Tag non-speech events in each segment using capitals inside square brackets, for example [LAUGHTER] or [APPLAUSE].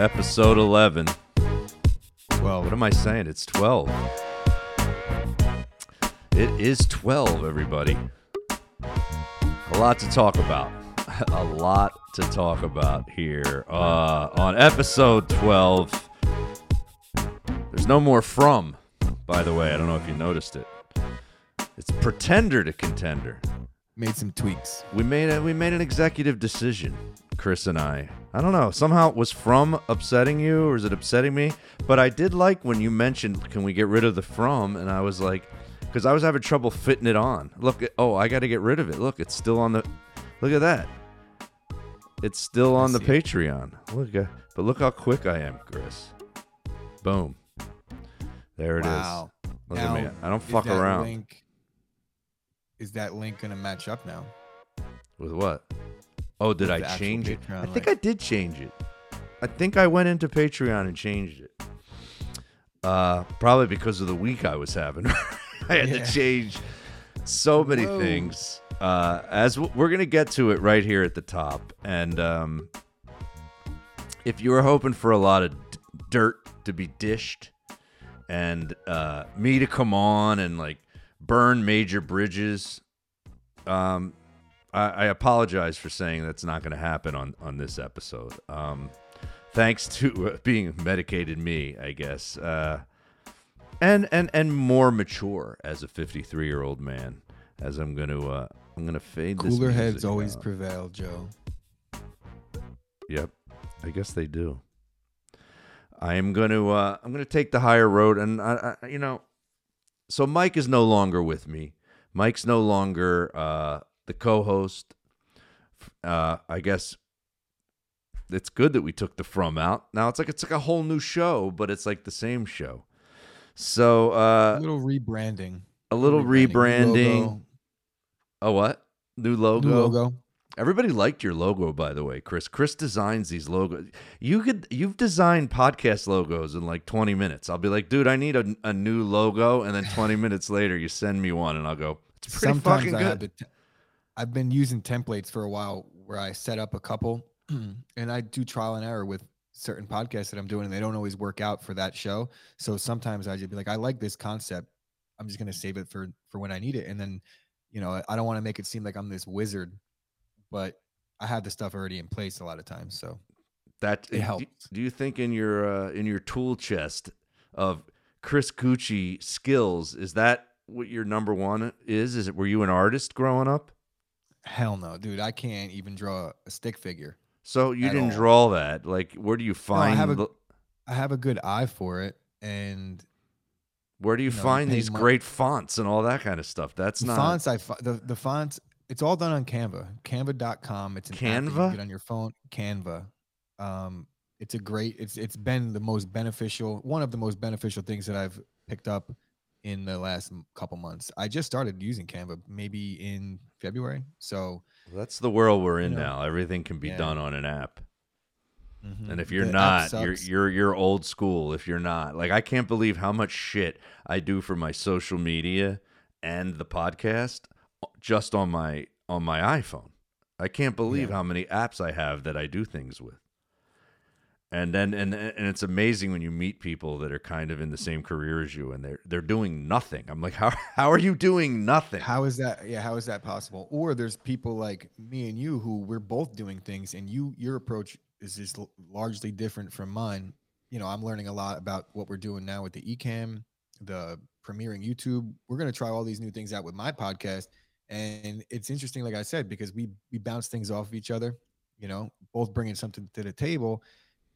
episode 11. Well, What am I saying? It's 12. It is 12, everybody. A lot to talk about. [LAUGHS] A lot to talk about here. Uh, on episode 12, there's no more from, by the way. I don't know if you noticed it. It's pretender to contender. made some tweaks. We made a, we made an executive decision, Chris and I. I don't know. Somehow it was from upsetting you, or is it upsetting me? But I did like when you mentioned, "Can we get rid of the from?" And I was like, because I was having trouble fitting it on. Look, at, oh, I got to get rid of it. Look, it's still on the. Look at that. It's still on the it. Patreon. Look, at, but look how quick I am, Chris. Boom. There it is. wow. Look Now, at me. I don't fuck around Link, is that link gonna match up now? with what. Oh, did I change it? Patreon I think. I did change it. I think I went into Patreon and changed it. Uh, probably because of the week I was having. [LAUGHS] I had Yeah. to change so many Whoa. things. Uh, as w- we're gonna get to it right here at the top, and um, if you were hoping for a lot of d- dirt to be dished, and uh, me to come on and like burn major bridges, um, I, I apologize for saying that's not going to happen on on this episode. Um, thanks to uh, being medicated me, I guess, uh, and and and more mature as a 53 year old man. As I'm going to uh, I'm going to fade this. Cooler heads always out. prevail, Joe. Yep, I guess they do. I am going to uh, I'm going to take the higher road, and I, I, you know, so Mike is no longer with me. Mike's no longer uh, the co-host. Uh, I guess it's good that we took the from out. Now it's like it's like a whole new show, but it's like the same show. So uh, a little rebranding. a little rebranding. logo. Oh, what? New logo. New logo. Everybody liked your logo, by the way, Chris. Chris designs these logos. You could you've designed podcast logos in like 20 minutes. I'll be like, dude, I need a, a new logo, and then 20 [LAUGHS] minutes later, you send me one, and I'll go, it's pretty Sometimes fucking I good. have. T- I've been using templates for a while where I set up a couple, [CLEARS THROAT] and I do trial and error with certain podcasts that I'm doing, and they don't always work out for that show. So sometimes I just be like, I like this concept. I'm just gonna save it for for when I need it, and then, you know, I don't want to make it seem like I'm this wizard, but I have the stuff already in place a lot of times. So that it do- helps. Do, you think in your uh, in your tool chest of Chris Gueci skills is that what your number one is? Is it were you an artist growing up? Hell no, dude, I can't even draw a stick figure. So you didn't all. draw that. Like, where do you I find? have a- I have a good eye for it, and where do you you know, find these great fonts and all that kind of stuff? That's the not. fonts I the the fonts it's all done on Canva. Canva.com. It's an app you Canva? get on your phone. Canva. Um, it's a great. It's it's been the most beneficial. One of the most beneficial things that I've picked up in the last couple months. I just started using Canva maybe in February. So That's the world we're in You know, now. Everything can be yeah. done on an app. mhm, And if you're the not, you're you're you're old school. If you're not, like I can't believe how much shit I do for my social media and the podcast just on my on my iPhone. I can't believe Yeah. how many apps I have that I do things with. And then and and it's amazing when you meet people that are kind of in the same career as you and they're they're doing nothing. I'm like, [LAUGHS] how how are you doing nothing? How is that? Yeah, how is that possible? Or there's people like me and you who we're both doing things, and you your approach is just largely different from mine. You know, I'm learning a lot about what we're doing now with the Ecamm the premiering YouTube. We're gonna try all these new things out with my podcast, and it's interesting, like I said, because we we bounce things off of each other. You know, both bringing something to the table,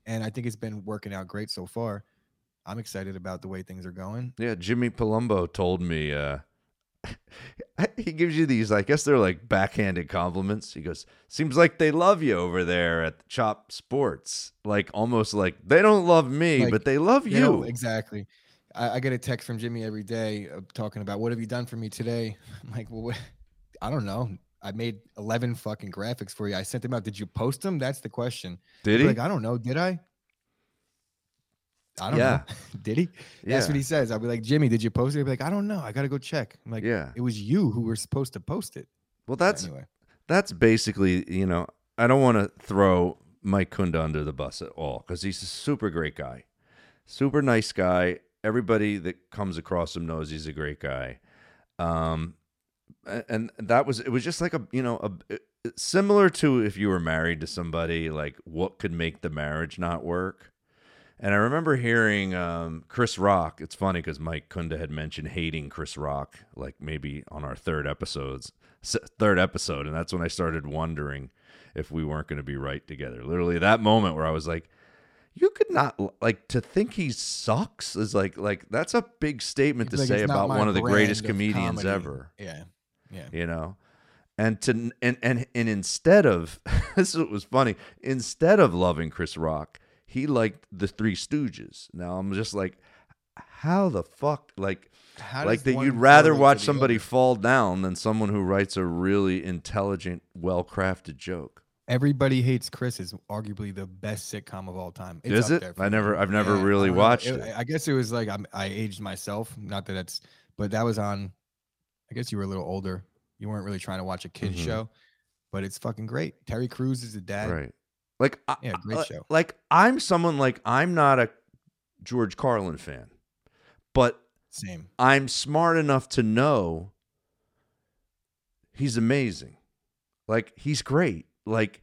and I think it's been working out great so far. I'm excited about the way things are going. Yeah, Jimmy Palumbo told me uh [LAUGHS] he gives you these I guess they're like backhanded compliments. He goes, "Seems like they love you over there at Chop Sports." Like almost like they don't love me, Like, but they love You you. know, exactly. I, I get a text from Jimmy every day uh, talking about what have you done for me today? [LAUGHS] I'm like, well, what? I don't know. I made 11 fucking graphics for you. I sent them out. Did you post them? That's the question. Did he? Like, I don't know. Did I? I don't Yeah. know. [LAUGHS] did he? yeah. That's what he says. I'll be like, Jimmy, did you post it? He'll be like, I don't know. I got to go check. I'm like, yeah. it was you who were supposed to post it. Well, that's anyway. that's basically, you know, I don't want to throw Mike Kunda under the bus at all because he's a super great guy, super nice guy. Everybody that comes across him knows he's a great guy. Um, and that was it was just like a you know a similar to if you were married to somebody like what could make the marriage not work. And I remember hearing um, Chris Rock. It's funny because Mike Kunda had mentioned hating Chris Rock, like maybe on our third episodes, third episode, and that's when I started wondering if we weren't going to be right together. Literally that moment where I was like, "You could not like to think he sucks." Is like like that's a big statement to Like, say about one of the greatest of comedians comedy. ever Yeah. Yeah. you know and to and and and instead of [LAUGHS] this is what was funny instead of loving chris rock he liked the three stooges now i'm just like how the fuck like How like that you'd rather watch somebody other? fall down than someone who writes a really intelligent well-crafted joke Everybody Hates Chris is arguably the best sitcom of all time. It's is it i never i've never Yeah, really don't watched It- it, I guess it was like I'm, I aged myself. Not that that's, but that was on. I guess you were a little older. You weren't really trying to watch a kids Mhm. show, but it's fucking great. Terry Crews is a dad. right like I- Yeah, great I- show. like i'm someone like i'm not a george carlin fan but Same. I'm smart enough to know he's amazing. Like he's great. Like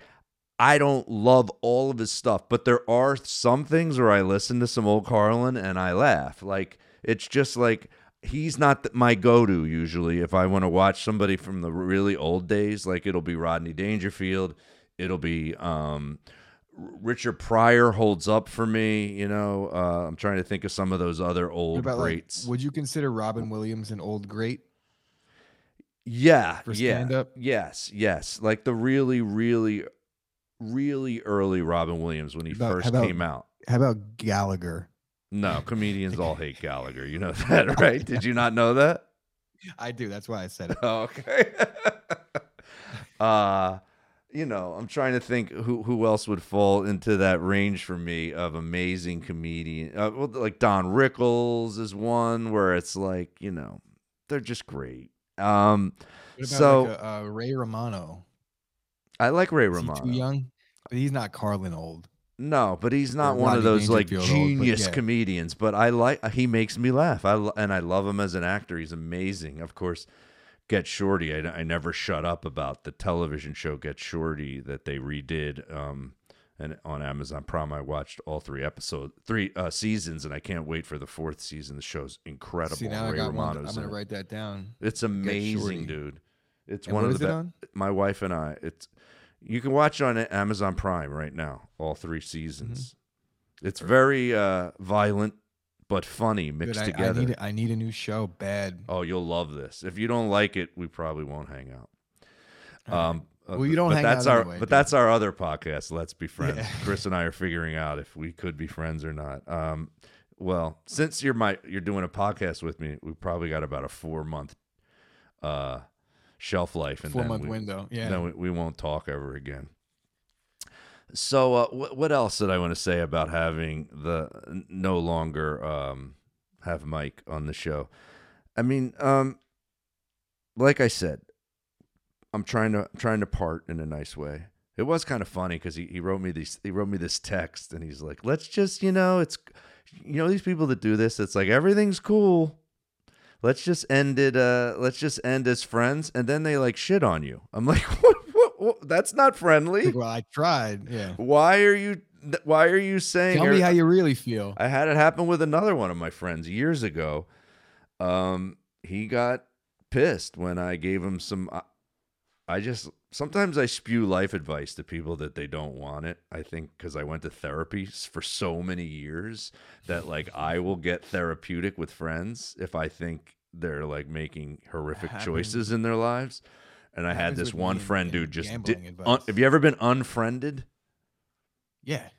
I don't love all of his stuff, but there are some things where I listen to some old Carlin and I laugh. Like it's just like he's not my go-to usually if I want to watch somebody from the really old days. Like it'll be Rodney Dangerfield, it'll be um Richard Pryor holds up for me, you know. Uh, I'm trying to think of some of those other old about like, greats. would you consider Robin Williams an old great? Yeah, for yeah, yes, yes. Like the really, really, really early Robin Williams when he About- first about- came out. How about Gallagher? No, comedians all hate [LAUGHS] Gallagher. You know that, [LAUGHS] right? Did you not know that? I do. That's why I said it. Oh, [LAUGHS] okay. uh, you know, I'm trying to think who who else would fall into that range for me of amazing comedian. Uh, well, like Don Rickles is one where it's like, you know, they're just great. Um, so like a, uh, Ray Romano? I like Ray Is Romano. too young? But he's not Carlin old. No, but he's not one of those like Dangerfield old, but genius yeah. comedians. But I like he makes me laugh. I and I love him as an actor. He's amazing. Of course, Get Shorty. I, I never shut up about the television show Get Shorty that they redid. Um, and on Amazon Prime, I watched all three episodes, three uh, seasons, and I can't wait for the fourth season. The show's incredible. See, now and I Ray got one. Romano's I'm gonna write that down. It's amazing, dude. It's And one of the it best. on? My wife and I. It's you can watch it on Amazon Prime right now. All three Mm-hmm. seasons. It's very uh, violent but funny mixed I, together. I need, I need a new show bad. oh, you'll love this. If you don't like it, we probably won't hang out. Um, uh, Well, you don't but hang that's out our anyway, but dude. that's our other podcast. Let's be friends. Yeah. [LAUGHS] Chris and I are figuring out if we could be friends or not. Um, well, since you're my you're doing a podcast with me, we probably got about a four month uh, shelf life, and Four month we, window. Yeah. then we, we won't talk ever again. So, uh, wh- what else did I want to say about having the no longer um, have Mike on the show? I mean, um, like I said, I'm trying to trying to part in a nice way. It was kind of funny because he, he wrote me these he wrote me this text and he's like, let's just you know it's you know these people that do this. It's like everything's cool. Let's just end it. Uh, let's just end as friends, and then they like shit on you. I'm like, [LAUGHS] what? what, what? That's not friendly. Well, I tried. Yeah. Why are you? Why are you saying? Tell me how you really feel. I had it happen with another one of my friends years ago. Um, he got pissed when I gave him some. I, I just sometimes I spew life advice to people that they don't want it. I think because I went to therapy for so many years that like [LAUGHS] I will get therapeutic with friends if I think they're like making horrific choices in their lives. And I had this one friend, dude. Just did, un, have you ever been unfriended? Yeah.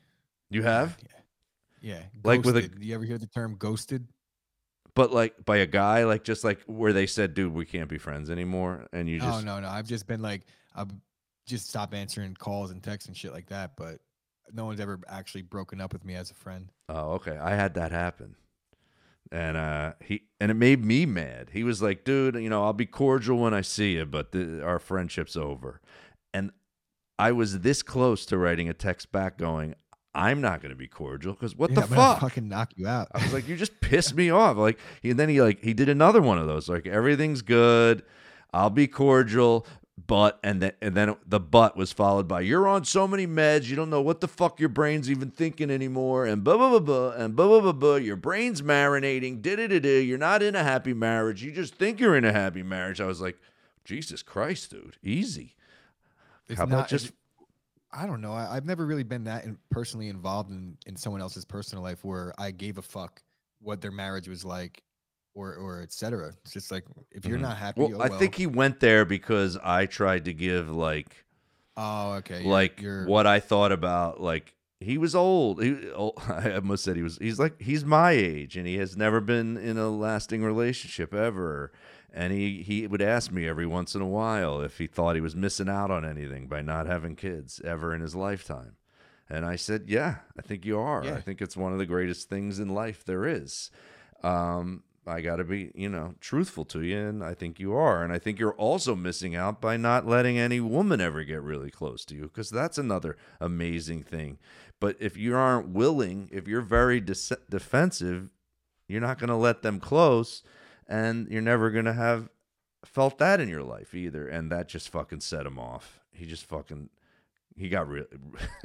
You have, Yeah. Yeah. Like with a-. You ever hear the term ghosted? But like by a guy, like just like where they said, "Dude, we can't be friends anymore," and you just no, no. No. I've just been like, I've just stopped answering calls and texts and shit like that. But no one's ever actually broken up with me as a friend. Oh, okay. I had that happen. And uh he and it made me mad. He was like, "Dude, you know, I'll be cordial when I see you, but our friendship's over." And I was this close to writing a text back going, I'm not going to be cordial because what Yeah, the I'm fuck? Fucking knock you out. I was like, you just pissed me off. Like, he, and then he like he did another one of those. Like, everything's good. I'll be cordial, but and then and then the but was followed by you're on so many meds, you don't know what the fuck your brain's even thinking anymore, and blah blah blah blah and blah blah blah blah. Your brain's marinating. Da da da da. You're not in a happy marriage. You just think you're in a happy marriage. I was like, Jesus Christ, dude, easy. It's How about not- just I don't know. I, I've never really been that in, personally involved in, in someone else's personal life where I gave a fuck what their marriage was like, or or etc. It's just like if you're Mhm. not happy, well, oh, I think he went there because I tried to give like Oh, okay. you're- like you're, what I thought about like he was old. He old, [LAUGHS] I almost said he was he's like he's my age and he has never been in a lasting relationship ever. And he he would ask me every once in a while if he thought he was missing out on anything by not having kids ever in his lifetime. And I said, "Yeah, I think you are. Yeah. I think it's one of the greatest things in life there is." Um I got to be, you know, truthful to you, and I think you are. And I think you're also missing out by not letting any woman ever get really close to you, because that's another amazing thing. But if you aren't willing, if you're very dis- defensive, you're not going to let them close, and you're never going to have felt that in your life either. And that just fucking set him off. He just fucking, he got real.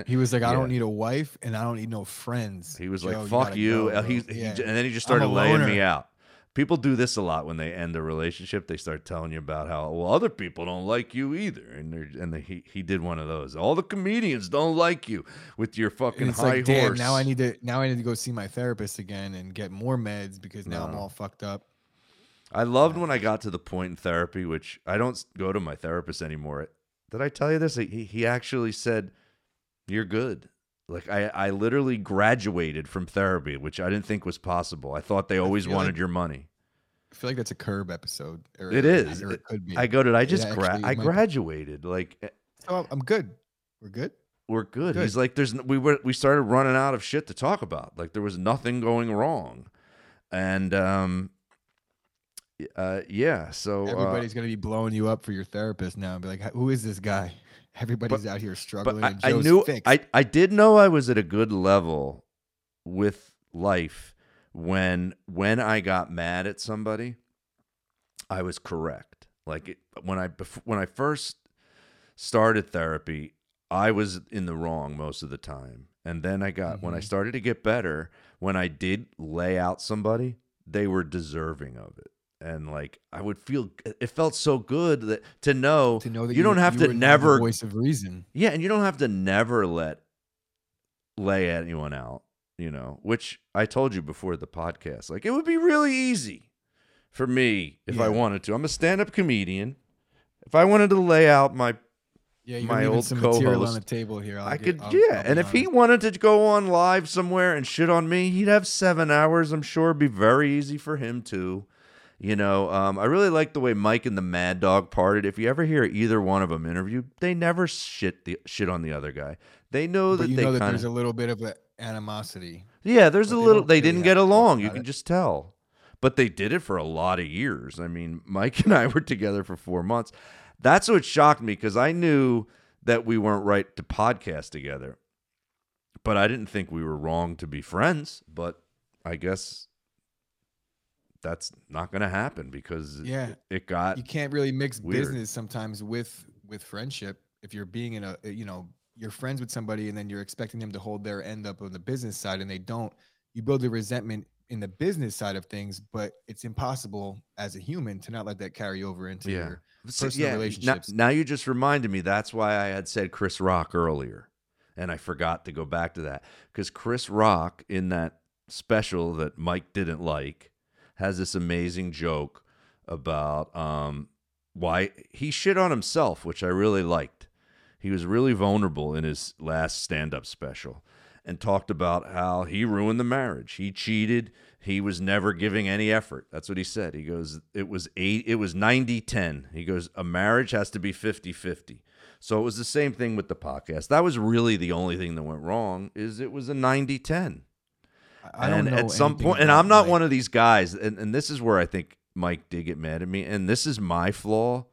he was like, I [LAUGHS] Yeah. don't need a wife and I don't need no friends. He was Joe, like, "Fuck you," go, he, he Yeah. and then he just started laying me out. People do this a lot when they end a relationship. They start telling you about how well other people don't like you either, and they're, and they, he he did one of those. All the comedians don't like you with your fucking it's high like, damn, horse. now I need to now I need to go see my therapist again and get more meds because now I'm all fucked up. I loved when I got to the point in therapy, which I don't go to my therapist anymore. Did I tell you this? He he actually said, "You're good." Like I I literally graduated from therapy, which I didn't think was possible. I thought they always wanted like- your money. I feel like that's a curb episode. Or, It or- it could be. I go, did I just gra- I might be. graduated? Like so I'm- good. We're good. we're good. Good. He's like, there's n- we were we started running out of shit to talk about. Like there was nothing going wrong, and um, uh, yeah. So uh, Everybody's gonna be blowing you up for your therapist now and be like, who is this guy? [LAUGHS] Everybody's out here but struggling. I, and I knew fixed. I I did know I was at a good level with life when when I got mad at somebody, I was correct. Like it, when I when I first started therapy, I was in the wrong most of the time. And then I got when I Mhm. started to get better, when I did lay out somebody, they were deserving of it. And like I would feel it felt so good that to know, to know that you don't have to now the never voice of reason. yeah, and you don't have to never let lay anyone out, you know, which I told you before the podcast. Like it would be really easy for me if I wanted to. I'm a stand-up comedian. If I wanted to lay out my Yeah, my old some material on the table here. I'll I get- could I'll- yeah, I'll and if he wanted to go on live somewhere and shit on me, he'd have 7 hours. I'm sure it'd be very easy for him too. You know, um, I really like the way Mike and the Mad Dog parted. If you ever hear either one of them interviewed, they never shit the shit on the other guy. They know but that you they know that kind there's a little bit of a animosity. yeah. There's a little. They didn't get along. You can it. just tell. But they did it for a lot of years. I mean, Mike [LAUGHS] and I were together for four months. That's what shocked me because I knew that we weren't right to podcast together. But I didn't think we were wrong to be friends. But I guess that's not going to happen because Yeah. it, it got you can't really mix weird. business sometimes with with friendship if you're being in a eh, you know you're friends with somebody and then you're expecting them to hold their end up on the business side and they don't you build a resentment in the business side of things but it's impossible as a human to not let that carry over into Yeah. your So, personal now- relationships. Now, you just reminded me. That's why I had said Chris Rock earlier, and I forgot to go back to that because Chris Rock in that special that Mike didn't like has this amazing joke about um, why he shit on himself, which I really liked. He was really vulnerable in his last stand-up special and talked about how he ruined the marriage. He cheated. He was never giving any effort. That's what he said. He goes, it was eight, it was 90 10. He goes, a marriage has to be 50 50. So it was the same thing with the podcast. That was really the only thing that went wrong is it was a 90 10. I don't and know at some point, and I'm not Mike. one of these guys, and, and this is where I think Mike did get mad at me, and this is my flaw.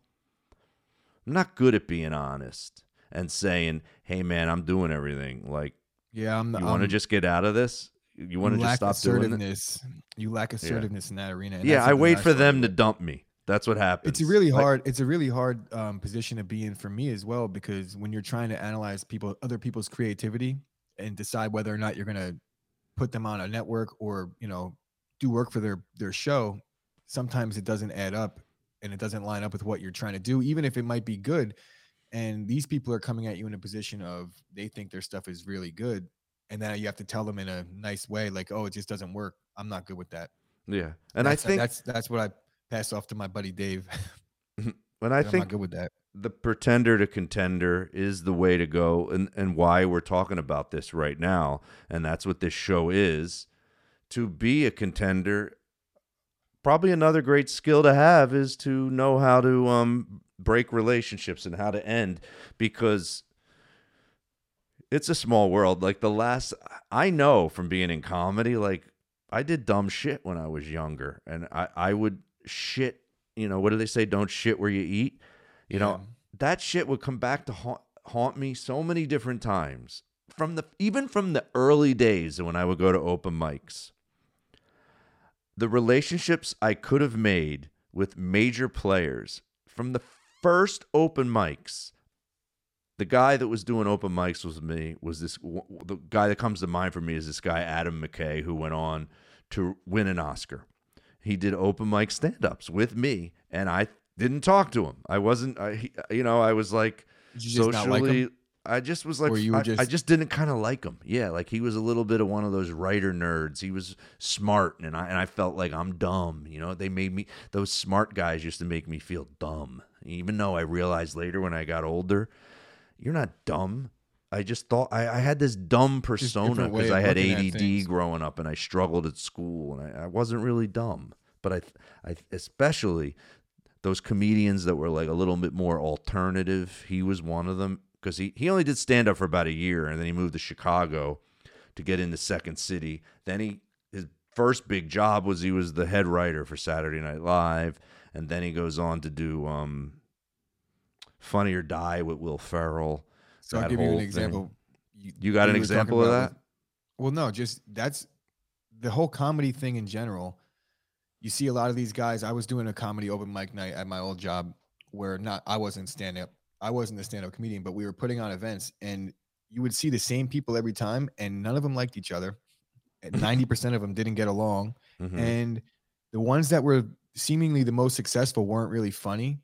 I'm not good at being honest. and saying, "Hey, man, I'm doing everything." Like, Yeah, I'm. you want to just get out of this? You want to just stop doing this? You lack assertiveness in that arena. Yeah, I wait for them to dump me. That's what happens. It's a really Like, hard. It's a really hard um, position to be in for me as well because when you're trying to analyze people, other people's creativity, and decide whether or not you're gonna put them on a network or you know do work for their their show, sometimes it doesn't add up and it doesn't line up with what you're trying to do, even if it might be good. And these people are coming at you in a position of they think their stuff is really good, and then you have to tell them in a nice way, like, "Oh, it just doesn't work. I'm not good with that." Yeah, and That's- I think that's that's what I pass off to my buddy Dave. [LAUGHS] when I [LAUGHS] I'm not think good with that. The pretender to contender is the way to go and, and why we're talking about this right now. And that's what this show is to be a contender. Probably another great skill to have is to know how to um, break relationships and how to end because it's a small world. Like the last i know from being in comedy like i did dumb shit when i was younger and i, I would shit you know what do they say? Don't shit where you eat you know Yeah. that shit would come back to haunt, haunt me so many different times from the even from the early days when I would go to open mics. The relationships I could have made with major players from the first open mics. The guy that was doing open mics with me was this the guy that comes to mind for me is this guy Adam McKay who went on to win an Oscar. He did open mic stand-ups with me and I didn't talk to him. I wasn't I he, you know, I was like Did you just not like socially? I just was like Or you were I, I just- just didn't kind of like him. Yeah, like he was a little bit of one of those writer nerds. He was smart and I and I felt like I'm dumb, you know. They made me those smart guys used to make me feel dumb. Even though I realized later when I got older, you're not dumb. I just thought I, I had this dumb persona because I had ADD growing up and I struggled at school and I, I wasn't really dumb. But I, I especially those comedians that were like a little bit more alternative. He was one of them because he, he only did stand up for about a year and then he moved to Chicago to get into Second City. Then he his first big job was he was the head writer for Saturday Night Live, and then he goes on to do um, Funny or Die with Will Ferrell. So I'll give you an thing. example. You got an we were talking example of that? with- well, no, just that's the whole comedy thing in general. You see a lot of these guys. I was doing a comedy open mic night at my old job where not I wasn't stand up. I wasn't a stand up comedian, but we were putting on events and you would see the same people every time and none of them liked each other. 90% [LAUGHS] of them didn't get along. Mhm. And the ones that were seemingly the most successful weren't really funny,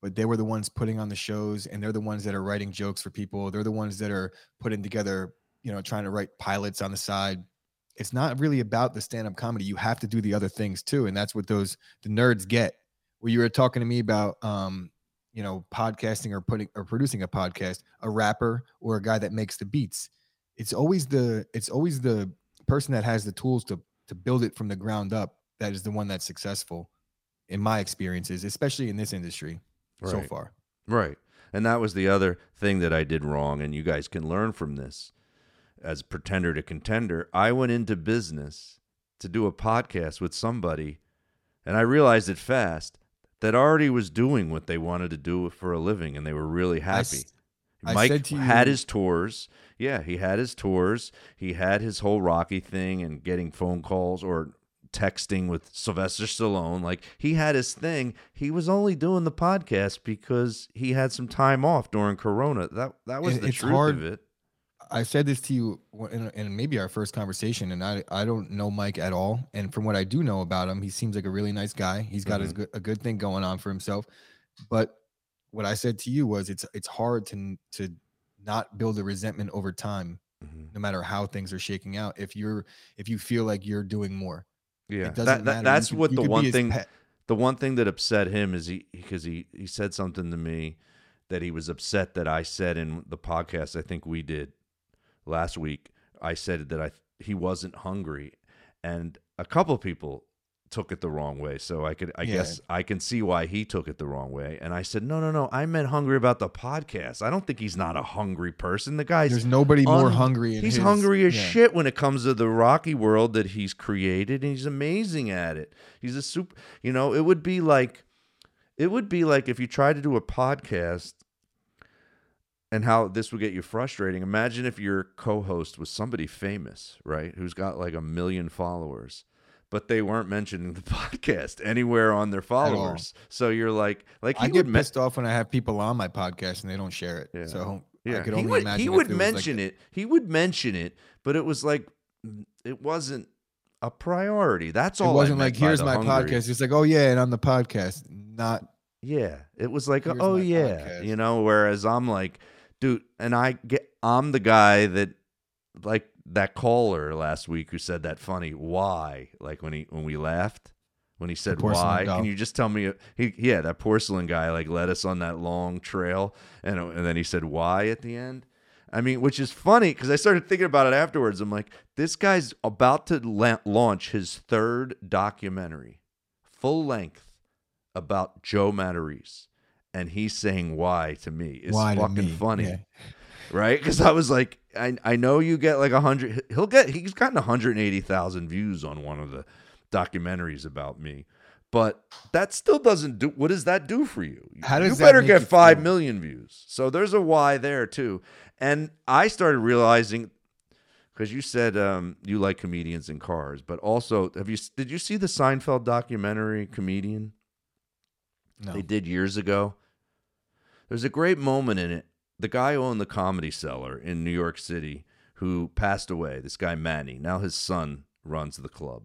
but they were the ones putting on the shows and they're the ones that are writing jokes for people. They're the ones that are putting together, you know, trying to write pilots on the side. It's not really about the stand-up comedy. You have to do the other things too. And that's what those the nerds get. Where you were talking to me about um, you know, podcasting or putting or producing a podcast, a rapper or a guy that makes the beats. It's always the it's always the person that has the tools to to build it from the ground up that is the one that's successful in my experiences, especially in this industry so far. Right. And that was the other thing that I did wrong, and you guys can learn from this. As pretender to contender, I went into business to do a podcast with somebody, and I realized it fast that already was doing what they wanted to do for a living, and they were really happy. I Mike said to had his tours. Yeah, he had his tours. He had his whole Rocky thing and getting phone calls or texting with Sylvester Stallone. Like he had his thing. He was only doing the podcast because he had some time off during Corona. That that was the truth hard- of it. I said this to you in, in maybe our first conversation, and I I don't know Mike at all. And from what I do know about him, he seems like a really nice guy. He's got his good, a good thing going on for himself. But what I said to you was, it's it's hard to to not build a resentment over time, Mhm. no matter how things are shaking out. If you're if you feel like you're doing more, Yeah, that, that, that's could- what the one thing. pet. the one thing that upset him is he because he he said something to me that he was upset that I said in the podcast I think we did last week. I said that I he wasn't hungry, and a couple of people took it the wrong way. So I could I Yeah. guess I can see why he took it the wrong way. And I said no no no I meant hungry about the podcast. I don't think he's not a hungry person. The guy's There's nobody more hungry. In He's his- hungry as yeah. shit when it comes to the Rocky world that he's created, and he's amazing at it. He's a super. You know, it would be like, it would be like if you tried to do a podcast and how this would get you frustrating. Imagine if your co-host was somebody famous, right? Who's got like a million followers, but they weren't mentioning the [LAUGHS] podcast anywhere on their followers. So you're like, like I get would me- pissed off when I have people on my podcast and they don't share it. Yeah. So yeah, I could he only would, imagine. he would it was, like, mention it. He would mention it, but it was like it wasn't a priority. That's all. I wasn't like here's my hungry. podcast. It's like oh yeah, and on the podcast, not Yeah, it was like, Here's oh yeah, podcast. you know. Whereas I'm like, dude, and I get, I'm the guy that, like that caller last week who said that funny why, like when he when we laughed, when he said why. doll. Can you just tell me? He yeah, that porcelain guy like led us on that long trail, and and then he said why at the end. I mean, which is funny because I started thinking about it afterwards. I'm like, this guy's about to la- launch his third documentary, full length, about Joe Matarese, and he's saying why to me is why fucking funny, Yeah. right? Because I was like, I I know you get like a hundred. He'll get he's gotten 180,000 views on one of the documentaries about me. But that still doesn't do. What does that do for you? How you does that better get you five million views. So there's a why there too. And I started realizing because you said um, you like comedians in cars, but also have you did you see the Seinfeld documentary Comedian No. they did years ago? There's a great moment in it. The guy who owned the Comedy Cellar in New York City, who passed away, this guy Manny. Now his son runs the club.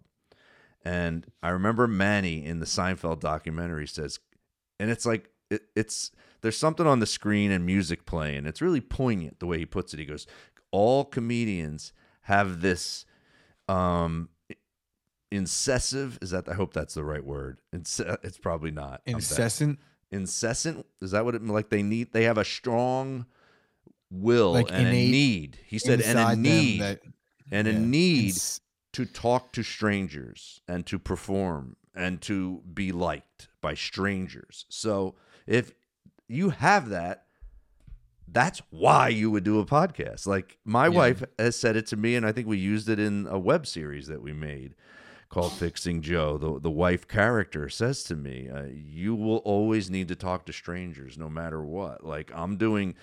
And I remember Manny in the Seinfeld documentary says, and it's like it, it's there's something on the screen and music playing. It's really poignant the way he puts it. He goes, all comedians have this um incessive is that I hope that's the right word. Ince- it's probably not. Incessant, incessant is that what it like they need they have a strong will Like and a need. He said and a need that and a need to talk to strangers and to perform and to be liked by strangers. So if you have that, that's why you would do a podcast. Like my Yeah. wife has said it to me, and I think we used it in a web series that we made called Fixing Joe. The the wife character says to me, uh, "You will always need to talk to strangers, no matter what." Like I'm doing,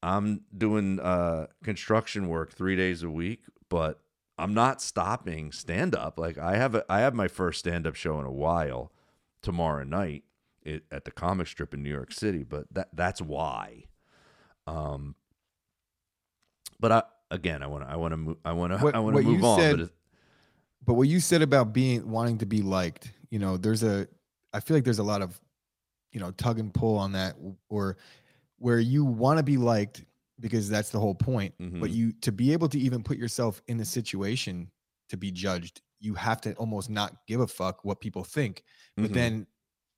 I'm doing uh, construction work three days a week, but I'm not stopping stand up. Like I have a, I have my first stand up show in a while tomorrow night it, at the comic strip in New York City, but that that's why. Um, but I again, I want to I want to move I want to I want to move on. said- but what you said about being wanting to be liked, you know, there's a I feel like there's a lot of, you know, tug and pull on that or where you want to be liked because that's the whole point. But Mhm. you to be able to even put yourself in the situation to be judged, you have to almost not give a fuck what people think. But Mhm. then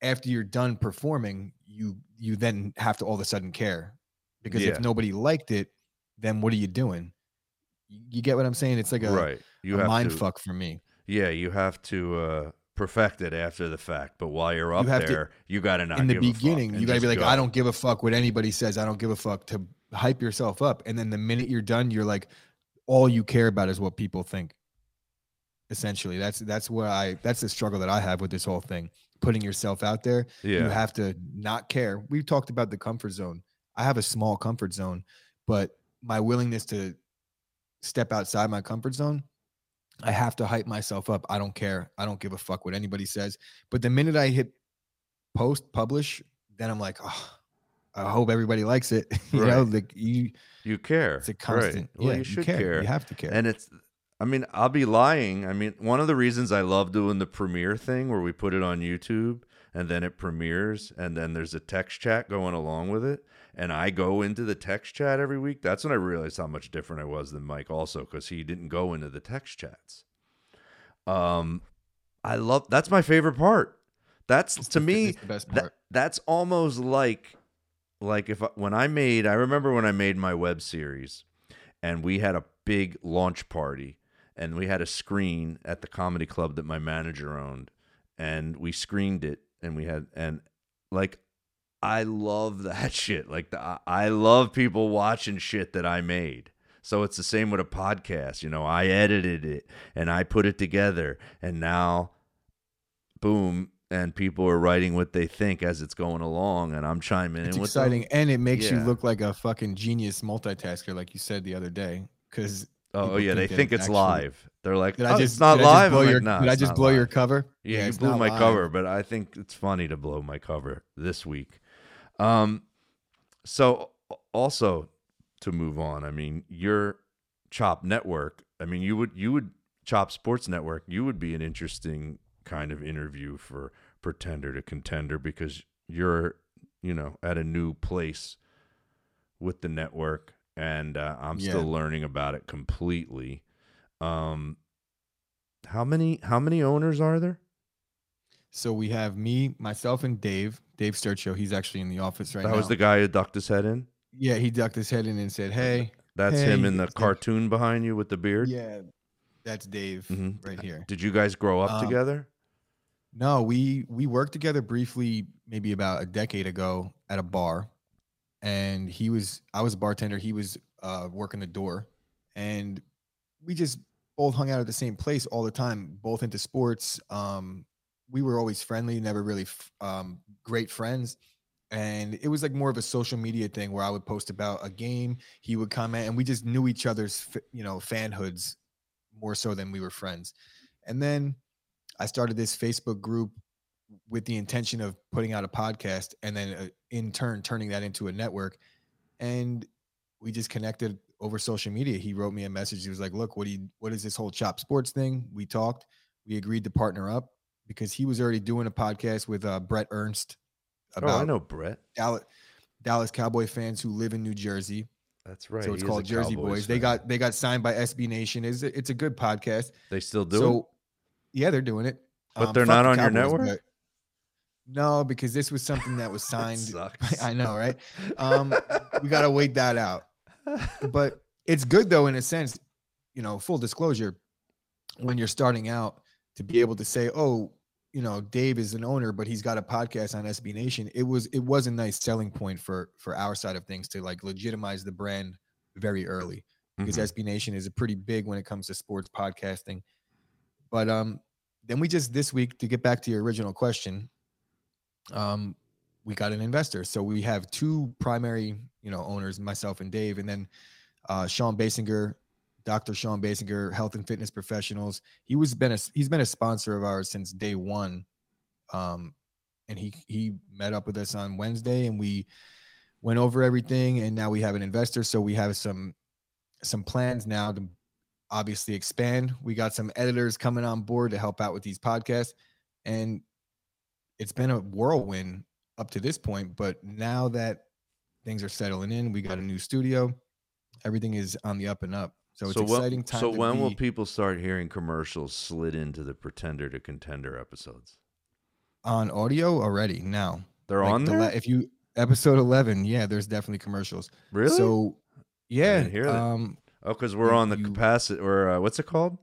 after you're done performing, you you then have to all of a sudden care. Because Yeah. if nobody liked it, then what are you doing? You you get what I'm saying? It's like a, right, you a have mind to, fuck for me. Yeah, you have to uh, perfect it after the fact. But while you're up to- there, you got to not in the give a fuck beginning, you gotta be just like, I don't give a fuck what anybody says. I don't give a fuck to hype yourself up. And then the minute you're done, you're like, all you care about is what people think. Essentially, that's that's where I that's the struggle that I have with this whole thing. Putting yourself out there, you have to not care. We've talked about the comfort zone. I have a small comfort zone, but my willingness to step outside my comfort zone, I have to hype myself up. I don't care. I don't give a fuck what anybody says. But the minute I hit post publish, then I'm like, oh, I hope everybody likes it. [LAUGHS] you know, like you, you care. it's a right. constant. Well, yeah, you should care. You have to care. And it's, I mean, I'll be lying. I mean, one of the reasons I love doing the premiere thing where we put it on YouTube and then it premieres and then there's a text chat going along with it. And I go into the text chat every week. That's when I realized how much different I was than Mike, also, because he didn't go into the text chats. Um, I love that's my favorite part. That's It's to the- me best that, that's almost like like if I, when I made I remember when I made my web series and we had a big launch party and we had a screen at the comedy club that my manager owned and we screened it and we had and like I love that [LAUGHS] shit like the, I- love people watching shit that I made so it's the same with a podcast you know I edited it and I put it together and now boom and people are writing what they think as it's going along, and I'm chiming It's in with exciting, them. and it makes you look like a fucking genius multitasker, like you said the other day. Because Oh people oh, yeah, they think it's actually- live. They're like, did oh, I just it's not did I just live. blow like, your, "Nah, did I just blow your cover? Yeah, you it's blew my live. cover, but I think it's funny to blow my cover this week. Um, so also to move on, I mean, your Chop Network. I mean, you would you would Chop Sports Network. You would be an interesting kind of interview for Pretender to Contender because you're you know at a new place with the network, and uh, I'm Yeah. still learning about it completely. Um, how many how many owners are there? So we have me, myself, and Dave. Dave Sturcho. He's actually in the office right that now. That was the guy who ducked his head in. yeah, he ducked his head in and said, "Hey." That's Hey, him in the cartoon behind you with the beard. Yeah, that's Dave Mhm. right here. Did you guys grow up Um, together? No, we we worked together briefly, maybe about a decade ago at a bar, and he was I was a bartender. He was uh, working the door, and we just both hung out at the same place all the time. Both into sports. Um, we were always friendly, never really um, great friends, and it was like more of a social media thing where I would post about a game, he would comment, and we just knew each other's you know fanhoods more so than we were friends. And then I started this Facebook group with the intention of putting out a podcast and then uh, in turn turning that into a network. And we just connected over social media. He wrote me a message. He was like, "Look, what do you what is this whole Chop Sports thing?" We talked. We agreed to partner up because he was already doing a podcast with uh, Brett Ernst Oh, I know Brett. Dallas, Dallas Cowboy fans who live in New Jersey. That's right. so it's he called Jersey Cowboys Boys. They got they got signed by SB Nation. Is it's a good podcast. They still do it. so yeah, they're doing it. Um, But they're fuck not on your network? No, because this was something that was [LAUGHS] That signed. sucks. [LAUGHS] I know, right? Um, we got to [LAUGHS] wait that out. But it's good though, in a sense. You know, full disclosure, when you're starting out, to be able to say, "Oh, you know, Dave is an owner, but he's got a podcast on SB Nation." It was it was a nice selling point for for our side of things to like legitimize the brand very early because Mhm. SB Nation is a pretty big when it comes to sports podcasting. But um, then we just this week to get back to your original question, um, we got an investor. So we have two primary, you know, owners, myself and Dave, and then uh, Sean Basinger, Dr. Sean Basinger, health and fitness professionals. He was been a he's been a sponsor of ours since day one. Um, and he he met up with us on Wednesday and we went over everything and now we have an investor so we have some some plans now to obviously expand we got some editors coming on board to help out with these podcasts and it's been a whirlwind up to this point but now that things are settling in we got a new studio everything is on the up and up so it's so exciting when, time so when will people start hearing commercials slid into the Pretender to Contender episodes? on audio already now They're Like on the there. la- if you episode 11 yeah there's definitely commercials really? so yeah hear that. um oh, because we're on the you- capacity or uh, what's it called?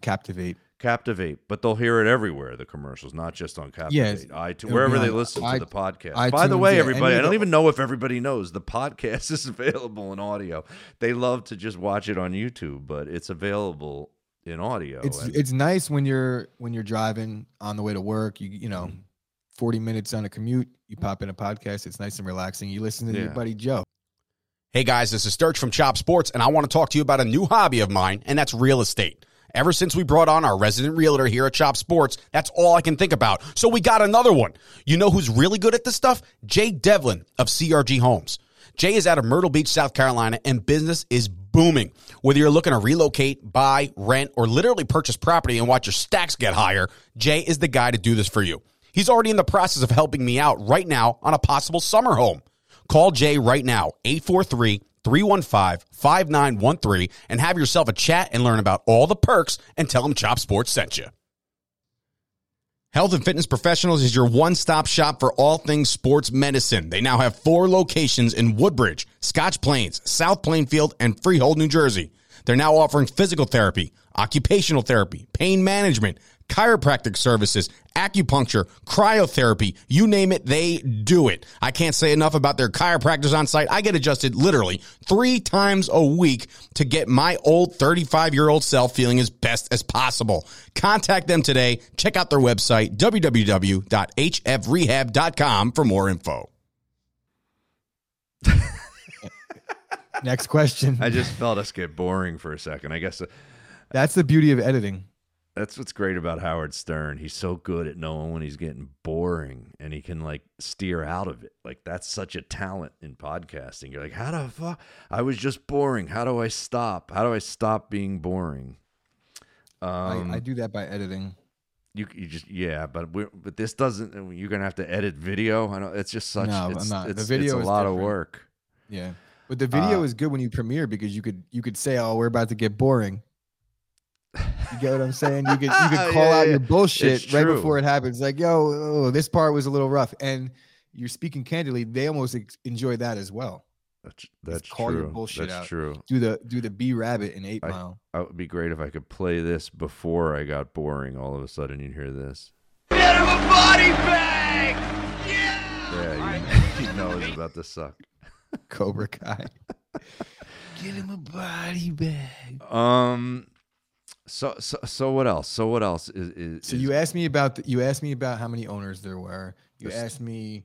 captivate Captivate, but they'll hear it everywhere. The commercials, not just on Captivate, Yes, iTunes, wherever be they listen i- to the podcast. By the way, yeah, everybody, I don't even know if everybody knows the [LAUGHS] podcast is available in audio. They love to just watch it on YouTube, but it's available in audio. it's and- it's nice when you're when you're driving on the way to work you you know Mhm. 40 minutes on a commute you pop in a podcast it's nice and relaxing you listen to your buddy joe Hey guys, this is Sturch from Chop Sports, and I want to talk to you about a new hobby of mine, and that's real estate. Ever since we brought on our resident realtor here at Chop Sports, that's all I can think about. So we got another one. You know who's really good at this stuff? Jay Devlin of CRG Homes. Jay is out of Myrtle Beach, South Carolina, and business is booming. Whether you're looking to relocate, buy, rent, or literally purchase property and watch your stacks get higher, Jay is the guy to do this for you. He's already in the process of helping me out right now on a possible summer home. Call Jay right now, 843 315 5913, and have yourself a chat and learn about all the perks and tell them Chop Sports sent you. Health and Fitness Professionals is your one stop shop for all things sports medicine. They now have four locations in Woodbridge, Scotch Plains, South Plainfield, and Freehold, New Jersey. They're now offering physical therapy, occupational therapy, pain management, chiropractic services, acupuncture, cryotherapy, you name it, they do it. I can't say enough about their chiropractors on site. I get adjusted literally three times a week to get my old 35 year old self feeling as best as possible. Contact them today. Check out their website, www.hfrehab.com for more info. [LAUGHS] Next question. I just felt us get boring for a second. I guess uh, That's the beauty of editing. That's what's great about Howard Stern. He's so good at knowing when he's getting boring and he can like steer out of it. Like that's such a talent in podcasting. You're like, how the fuck? I was just boring. How do I stop? How do I stop being boring? Um, I, I do that by editing. you you just yeah, but we but this doesn't. You're gonna have to edit video. I know it's just such. No, I'm it's, not. The video it's a lot of work. Yeah. But the video Uh, is good when you premiere because you could you could say, "Oh, we're about to get boring." You get what I'm saying? You could you could [LAUGHS] call Yeah, out yeah. your bullshit It's right true. before it happens. Like, yo, oh, this part was a little rough, and you're speaking candidly. They almost ex- enjoy that as well. That's that's call your bullshit That's out. true. Do the do the B rabbit in Eight I- Mile. It would be great if I could play this before I got boring. All of a sudden, you'd hear this. Get him a body bag! Yeah! Yeah, you, [LAUGHS] you know it's about to suck. [LAUGHS] Cobra Kai. Get him a body bag. Um. So so so what else? So what else is is? So you asked me about the, you asked me about how many owners there were. You asked me.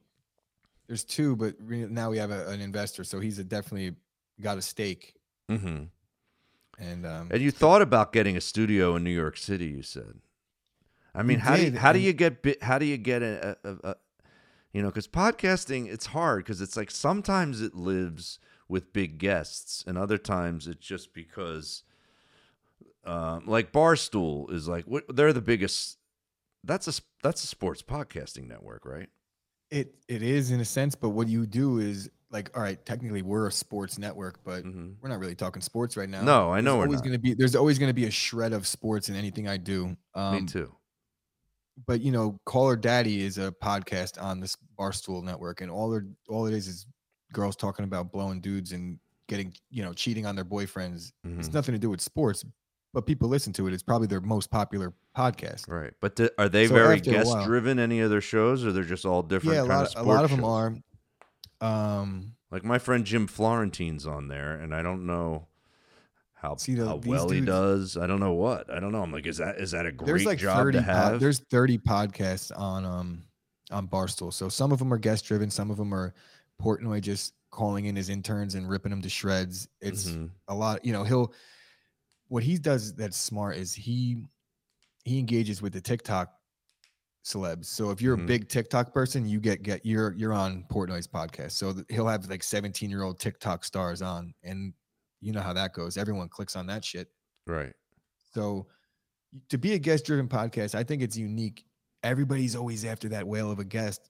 There's two, but re- now we have a, an investor, so he's a definitely got a stake. Mhm. And um, And you thought about getting a studio in New York City. You said. I mean, how do you, did, how do you get how do you get a, a, a, a you know because podcasting it's hard because it's like sometimes it lives with big guests and other times it's just because um, like Barstool is like what they're the biggest. That's a that's a sports podcasting network, right? it it is in a sense, but what you do is like, all right, technically we're a sports network, but Mhm. we're not really talking sports right now. No, I know There's we're always not. to be there's always going to be a shred of sports in anything I do. Um, Me too. but you know, Call Her Daddy is a podcast on this Barstool network, and all all it is is girls talking about blowing dudes and getting you know cheating on their boyfriends. It's Mhm. nothing to do with sports, but people listen to it. It's probably their most popular podcast. Right, but th- are they So very guest while- driven? Any of their shows, or they're just all different? yeah, a kind lot, of a lot of sports them shows? are. Um, Like my friend Jim Florentine's on there, and I don't know how, See, the- how well he does. I don't know what. I don't know. I'm like, is that is that a great there's like job 30 to po- have? there's 30 podcasts on um on barstool so some of them are guest driven some of them are portnoy just calling in his interns and ripping them to shreds it's Mhm. a lot you know he'll what he does that's smart is he he engages with the tiktok celebs so if you're Mhm. a big tiktok person you get get you're you're on portnoy's podcast so th- he'll have like 17 year old tiktok stars on and you know how that goes everyone clicks on that shit right. so to be a guest driven podcast, I think it's unique. Everybody's always after that whale of a guest.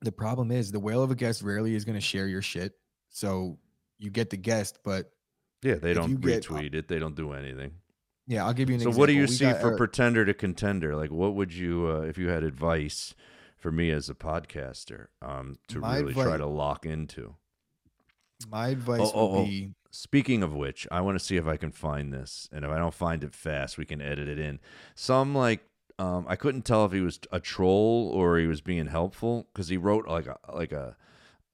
The problem is the whale of a guest rarely is going to share your shit. So you get the guest, but Yeah, they If don't get- retweet it. They don't do anything. yeah, I'll give you an example. So example. what do you We see got for pretender to contender? Like, what would you, uh, if you had advice for me as a podcaster, um, to really try to lock into? my advice Oh, oh, would oh. be Speaking of which, I want to see if I can find this, and if I don't find it fast, we can edit it in. Some like um, I couldn't tell if he was a troll or he was being helpful because he wrote like a like a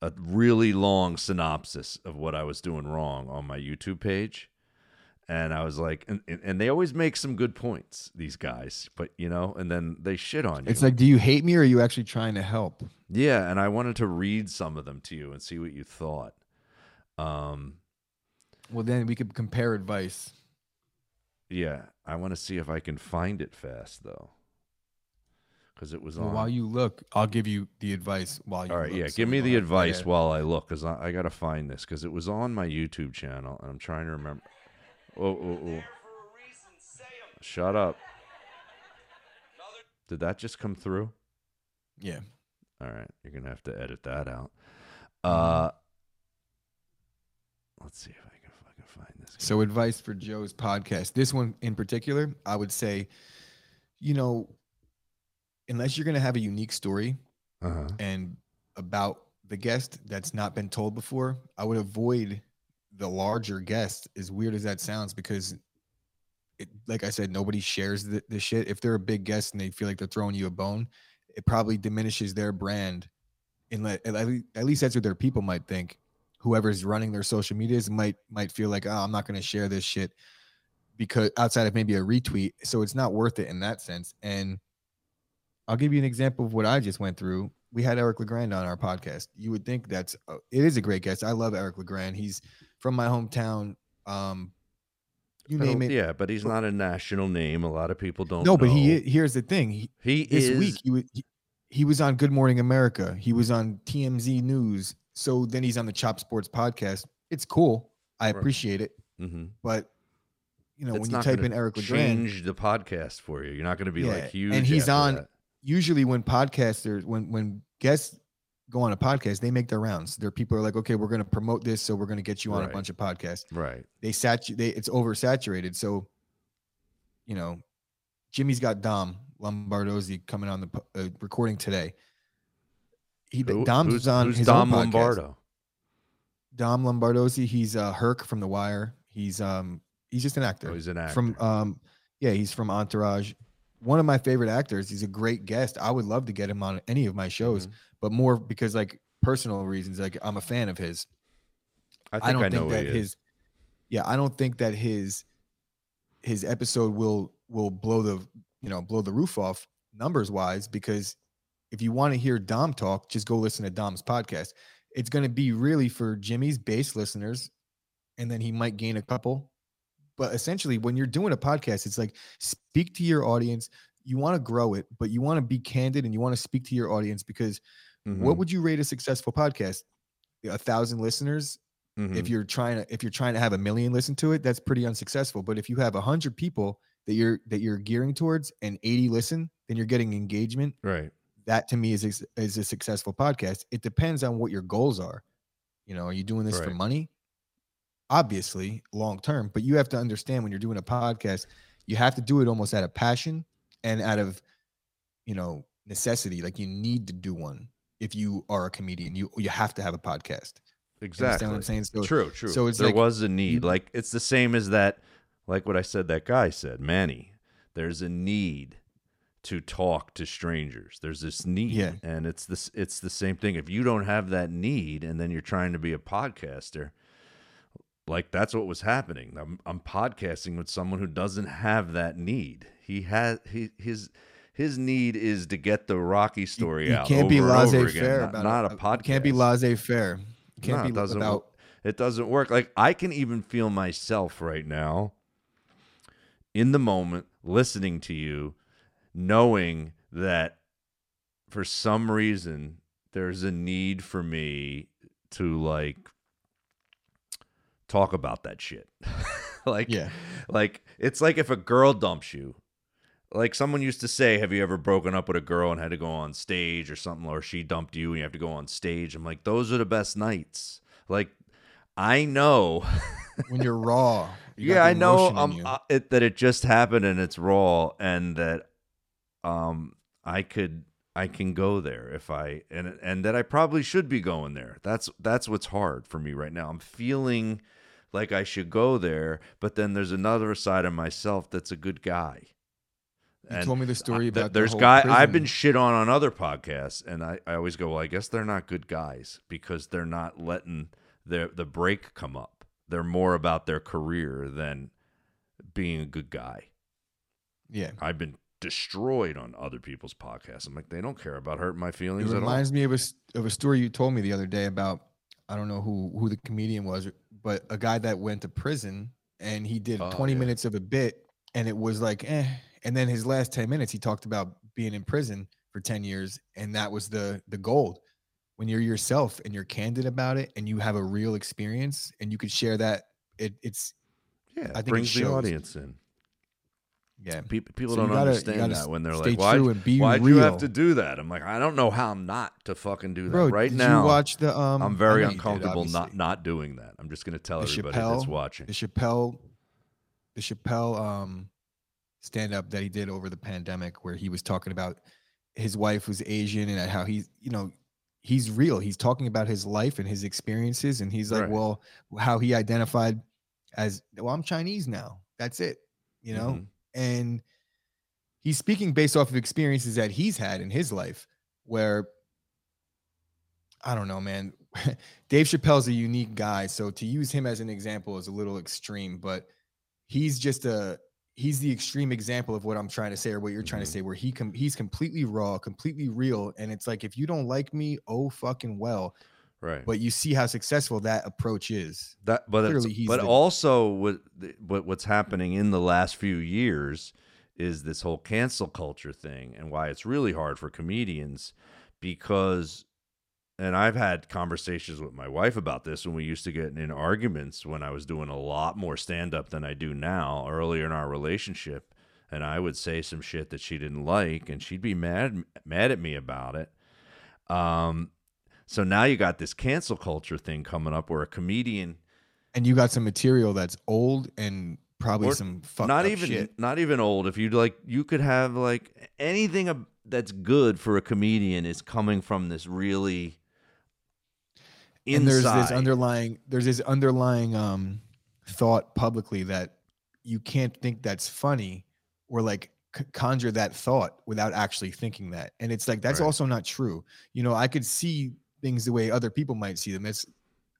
a really long synopsis of what I was doing wrong on my YouTube page. And I was like, and, and- they always make some good points, these guys, but you know, and then they shit on you. it's like, do you hate me or are you actually trying to help? Yeah, and I wanted to read some of them to you and see what you thought. Um, Well, then we could compare advice. yeah, I want to see if I can find it fast though, because it was Well, on. while you look, I'll give you the advice while you All right, look, yeah, so give me the advice dead air. while I look, because I, I got to find this because it was on my YouTube channel, and I'm trying to remember. Oh, oh, oh! Shut up! Did that just come through? Yeah. All right, you're gonna have to edit that out. Mm-hmm. Uh, let's see if I can fucking find this. guy. So, advice for Joe's podcast. This one in particular, I would say, you know, unless you're going to have a unique story uh-huh. and about the guest that's not been told before, I would avoid the larger guest, as weird as that sounds, because it, like I said, nobody shares the, the shit. If they're a big guest and they feel like they're throwing you a bone, it probably diminishes their brand. And let, at, least that's what their people might think. Whoever's running their social medias might might feel like, oh, I'm not going to share this shit because outside of maybe a retweet. So it's not worth it in that sense. And I'll give you an example of what I just went through. We had Eric Legrand on our podcast. You would think that's it is a great guest. I love Eric Legrand. He's from my hometown. Um, you I name it. Yeah, but he's not a national name. A lot of people don't. Know. No, but he here's the thing. He, he this is week he was he, he was on Good Morning America. He was on TMZ News. So then he's on the Chop Sports podcast. It's cool. I appreciate it, mhm. but you know It's when you type in Eric Legrand, change the podcast for you. You're not going to be like Yeah, huge. and he's on- that. Usually when podcasters when when guests go on a podcast, they make their rounds. Their people are like, okay, we're going to promote this, so we're going to get you on Right. a bunch of podcasts. Right. They satu they it's oversaturated. So, you know, Jimmy's got Dom Lombardozzi coming on the uh, recording today. He Who- Dom's who's, on who's his Dom own podcast. Lombardo? Dom Lombardozzi. He's uh Herc from The Wire. He's um he's just an actor Oh, he's an actor. from um yeah he's from Entourage. One of my favorite actors. He's a great guest. I would love to get him on any of my shows, Mhm. but more because like personal reasons. Like I'm a fan of his. I I, think I, don't know think that his yeah, I don't think that his his episode will will blow the you know blow the roof off numbers wise because if you want to hear Dom talk, just go listen to Dom's podcast. It's going to be really for Jimmy's base listeners, and then he might gain a couple. But essentially, when you're doing a podcast, it's like speak to your audience. You want to grow it, but you want to be candid and you want to speak to your audience because what Mhm, would you rate a successful podcast? A thousand listeners mhm. if you're trying to if you're trying to have a million listen to it that's pretty unsuccessful but if you have a hundred people that you're that you're gearing towards and 80 listen then you're getting engagement right. that to me is is a successful podcast it depends on what your goals are you know are you doing this for money obviously long term but you have to understand when you're doing a podcast you have to do it almost out of passion and out of you know necessity like you need to do one if you are a comedian you you have to have a podcast You Exactly. understand what i'm saying so true. True. so it's there like was a need. like it's the same as that. Like what I said. That guy said, Manny. There's a need to talk to strangers. There's this need, Yeah. and it's this. It's the same thing. If you don't have that need, and then you're trying to be a podcaster, like that's what was happening. I'm, I'm podcasting with someone who doesn't have that need. He has he his his need is to get the Rocky story you out. can't be laissez-faire not, not a, a podcast. Can't be laissez-faire. Can't No, be it doesn't about. It doesn't work. Like I can even feel myself right now in the moment listening to you, knowing that for some reason there's a need for me to like talk about that shit. [LAUGHS] like Yeah. like it's like if a girl dumps you. Like someone used to say, "Have you ever broken up with a girl and had to go on stage or something or she dumped you and you have to go on stage?" I'm like, "Those are the best nights." Like I know [LAUGHS] when you're raw. you yeah, I know um, uh, it, that it just happened and it's raw, and that um, I could I can go there if I and and that I probably should be going there. That's that's what's hard for me right now. I'm feeling like I should go there, but then there's another side of myself that's a good guy. You told me the story I- about the there's whole guy I've been shit on on other podcasts, and I, I always go, well, I guess they're not good guys because they're not letting the the break come up. They're more about their career than being a good guy. Yeah. I've been destroyed on other people's podcasts. I'm like, they don't care about hurting my feelings at all. It reminds me of a of a story you told me the other day about I don't know who who the comedian was, but a guy that went to prison and he did Oh, 20 yeah. minutes of a bit and it was like eh and then his last 10 minutes he talked about being in prison for 10 years and that was the the gold when you're yourself and you're candid about it and you have a real experience and you could share that it, it's yeah, I think it brings the audience in. Yeah People, people So don't gotta- understand that when they're like, why, be why'd you have to do that? I'm like, I don't know how not to fucking do that. bro right did now, you watch the um I'm very you did, uncomfortable not not doing that. I'm just going to tell The everybody that's watching. the Chappelle, the Chappelle um stand up that he did over the pandemic, where he was talking about his wife was Asian and how he's, you know, he's real. He's talking about his life and his experiences, and he's like, Right. well, how he identified as, well, I'm Chinese now. That's it. you know, Mhm. And he's speaking based off of experiences that he's had in his life where I don't know, man. [LAUGHS] Dave Chappelle's a unique guy, so to use him as an example is a little extreme, but he's just a he's the extreme example of what I'm trying to say or what you're trying to mm-hmm. say where he com- he's completely raw, completely real. And it's like if you don't like me, oh fucking well, right. but you see how successful that approach is. That, but but the- also what, what what's happening in the last few years is this whole cancel culture thing, and why it's really hard for comedians because, and I've had conversations with my wife about this when we used to get in arguments when I was doing a lot more stand up than I do now earlier in our relationship, and I would say some shit that she didn't like, and she'd be mad mad at me about it. Um, so now you got this cancel culture thing coming up where a comedian And you got some material that's old and probably some fucked not up even shit. not even old if you like you could have like anything that's good for a comedian is coming from this really and there's this underlying there's this underlying um thought publicly that you can't think that's funny or like c- conjure that thought without actually thinking that and it's like that's Right. also not true you know i could see things the way other people might see them. It's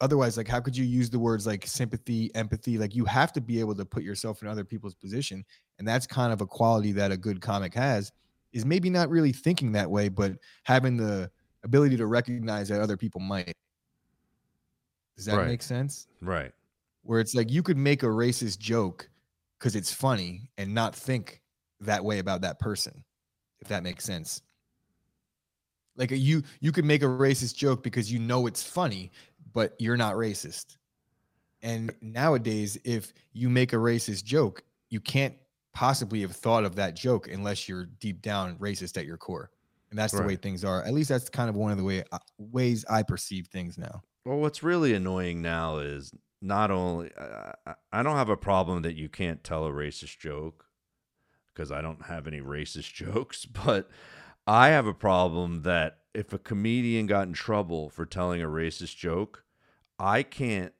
otherwise like how could you use the words like sympathy empathy? Like you have to be able to put yourself in other people's position and that's kind of a quality that a good comic has is maybe not really thinking that way but having the ability to recognize that other people might. Does that Right. make sense? Right. Where it's like you could make a racist joke because it's funny and not think that way about that person if that makes sense like you you could make a racist joke because you know it's funny but you're not racist. And nowadays if you make a racist joke you can't possibly have thought of that joke unless you're deep down racist at your core. And that's the way things are. At least that's kind of one of the way uh, ways i perceive things now. Well what's really annoying now is not only I don't have a problem that you can't tell a racist joke because I don't have any racist [LAUGHS] jokes, but I have a problem that if a comedian got in trouble for telling a racist joke, I can't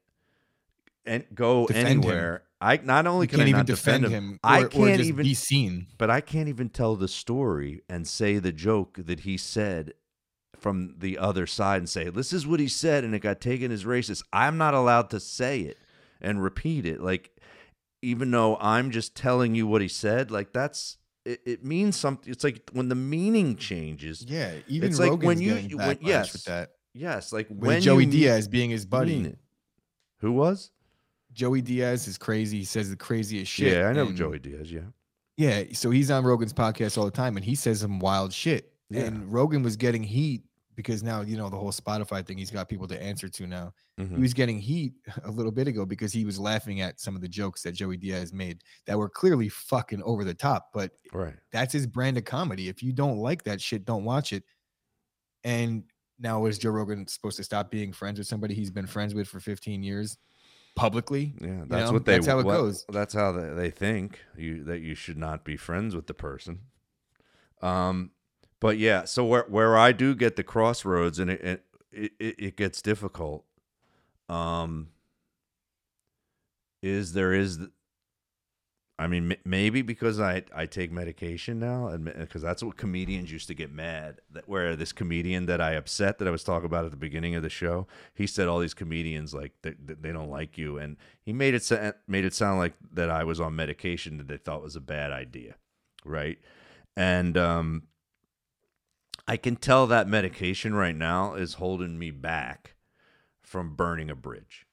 and go Defend him. anywhere. I not only you can can't I even not defend defend him, I or, or can't even be seen but I can't even tell the story and say the joke that he said from the other side and say, this is what he said and it got taken as racist. I'm not allowed to say it and repeat it. Like, even though I'm just telling you what he said, like, that's. It, it means something. It's like when the meaning changes. Yeah, even It's like Rogan's when you- when- yes, with that. Yes, like With when Joey Diaz being his buddy. Who was? Joey Diaz is crazy. He says the craziest shit. yeah, I know and- Joey Diaz. Yeah, Yeah, so he's on Rogan's podcast all the time, and he says some wild shit. Yeah. And Rogan was getting heat because now you know the whole Spotify thing. He's got people to answer to now. Mhm. He was getting heat [LAUGHS] a little bit ago because he was laughing at some of the jokes that Joey Diaz made that were clearly fucking over the top. But right. that's his brand of comedy. If you don't like that shit, don't watch it. And now is Joe Rogan supposed to stop being friends with somebody he's been friends with for 15 years publicly? Yeah, that's know, what they. that's how it what- goes. That's how they, they think you that you should not be friends with the person. Um, but yeah, so where where I do get the crossroads and it it, it, it gets difficult. Um, is there is, I mean, maybe because I I take medication now, and because that's what comedians used to get mad that where this comedian that I upset that I was talking about at the beginning of the show, he said all these comedians like they, they don't like you, and he made it made it sound like that I was on medication that they thought was a bad idea, right? And um, I can tell that medication right now is holding me back from burning a bridge.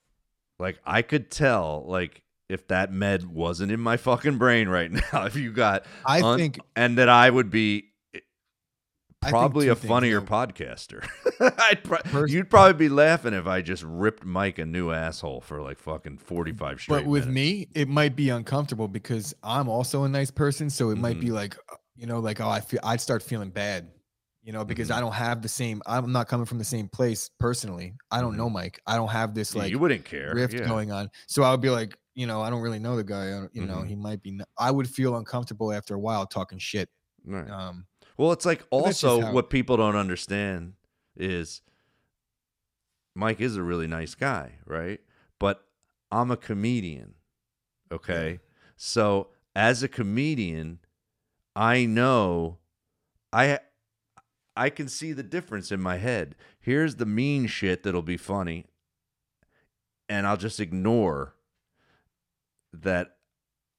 Like I could tell, like if that med wasn't in my fucking brain right [LAUGHS] now, if you got, I un- think and that I would be probably a funnier though. podcaster. [LAUGHS] I'd pro- First- you'd probably be laughing if I just ripped Mike a new asshole for like fucking forty five straight. But with minutes. me, it might be uncomfortable because I'm also a nice person. So it might Mhm. be like, uh, you know, like, oh, I feel I'd start feeling bad, you know, because Mhm. I don't have the same, I'm not coming from the same place personally. I don't know Mike. I don't have this Yeah, like you wouldn't care. rift yeah. going on. So I would be like, you know, I don't really know the guy. You know, Mhm. he might be, I would feel uncomfortable after a while talking shit. Right. Um, Well, it's like But that's just also how- what people don't understand is Mike is a really nice guy, right? But I'm a comedian. Okay. So as a comedian, I know I I can see the difference in my head. Here's the mean shit that'll be funny, and I'll just ignore that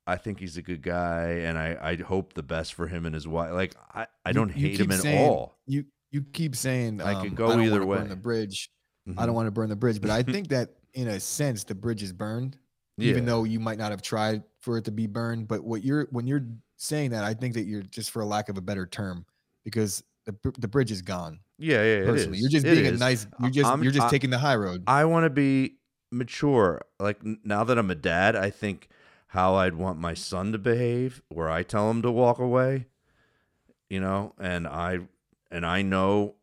I think he's a good guy and I, I hope the best for him and his wife. Like I, I don't you hate him at saying- all. You you keep saying I um, could go don't either way. Burn the bridge. I Mhm. don't want to burn the bridge, but I [LAUGHS] think that in a sense the bridge is burned, Yeah. even though you might not have tried for it to be burned. But what you're when you're saying that, I think that you're just for a lack of a better term, because the the bridge is gone. yeah, yeah, it Personally, is. you're just It being a nice. You're just I'm- you're just I- taking the high road. I want to be mature. Like now that I'm a dad, I think how I'd want my son to behave, where I tell him to walk away, you know, and I and I know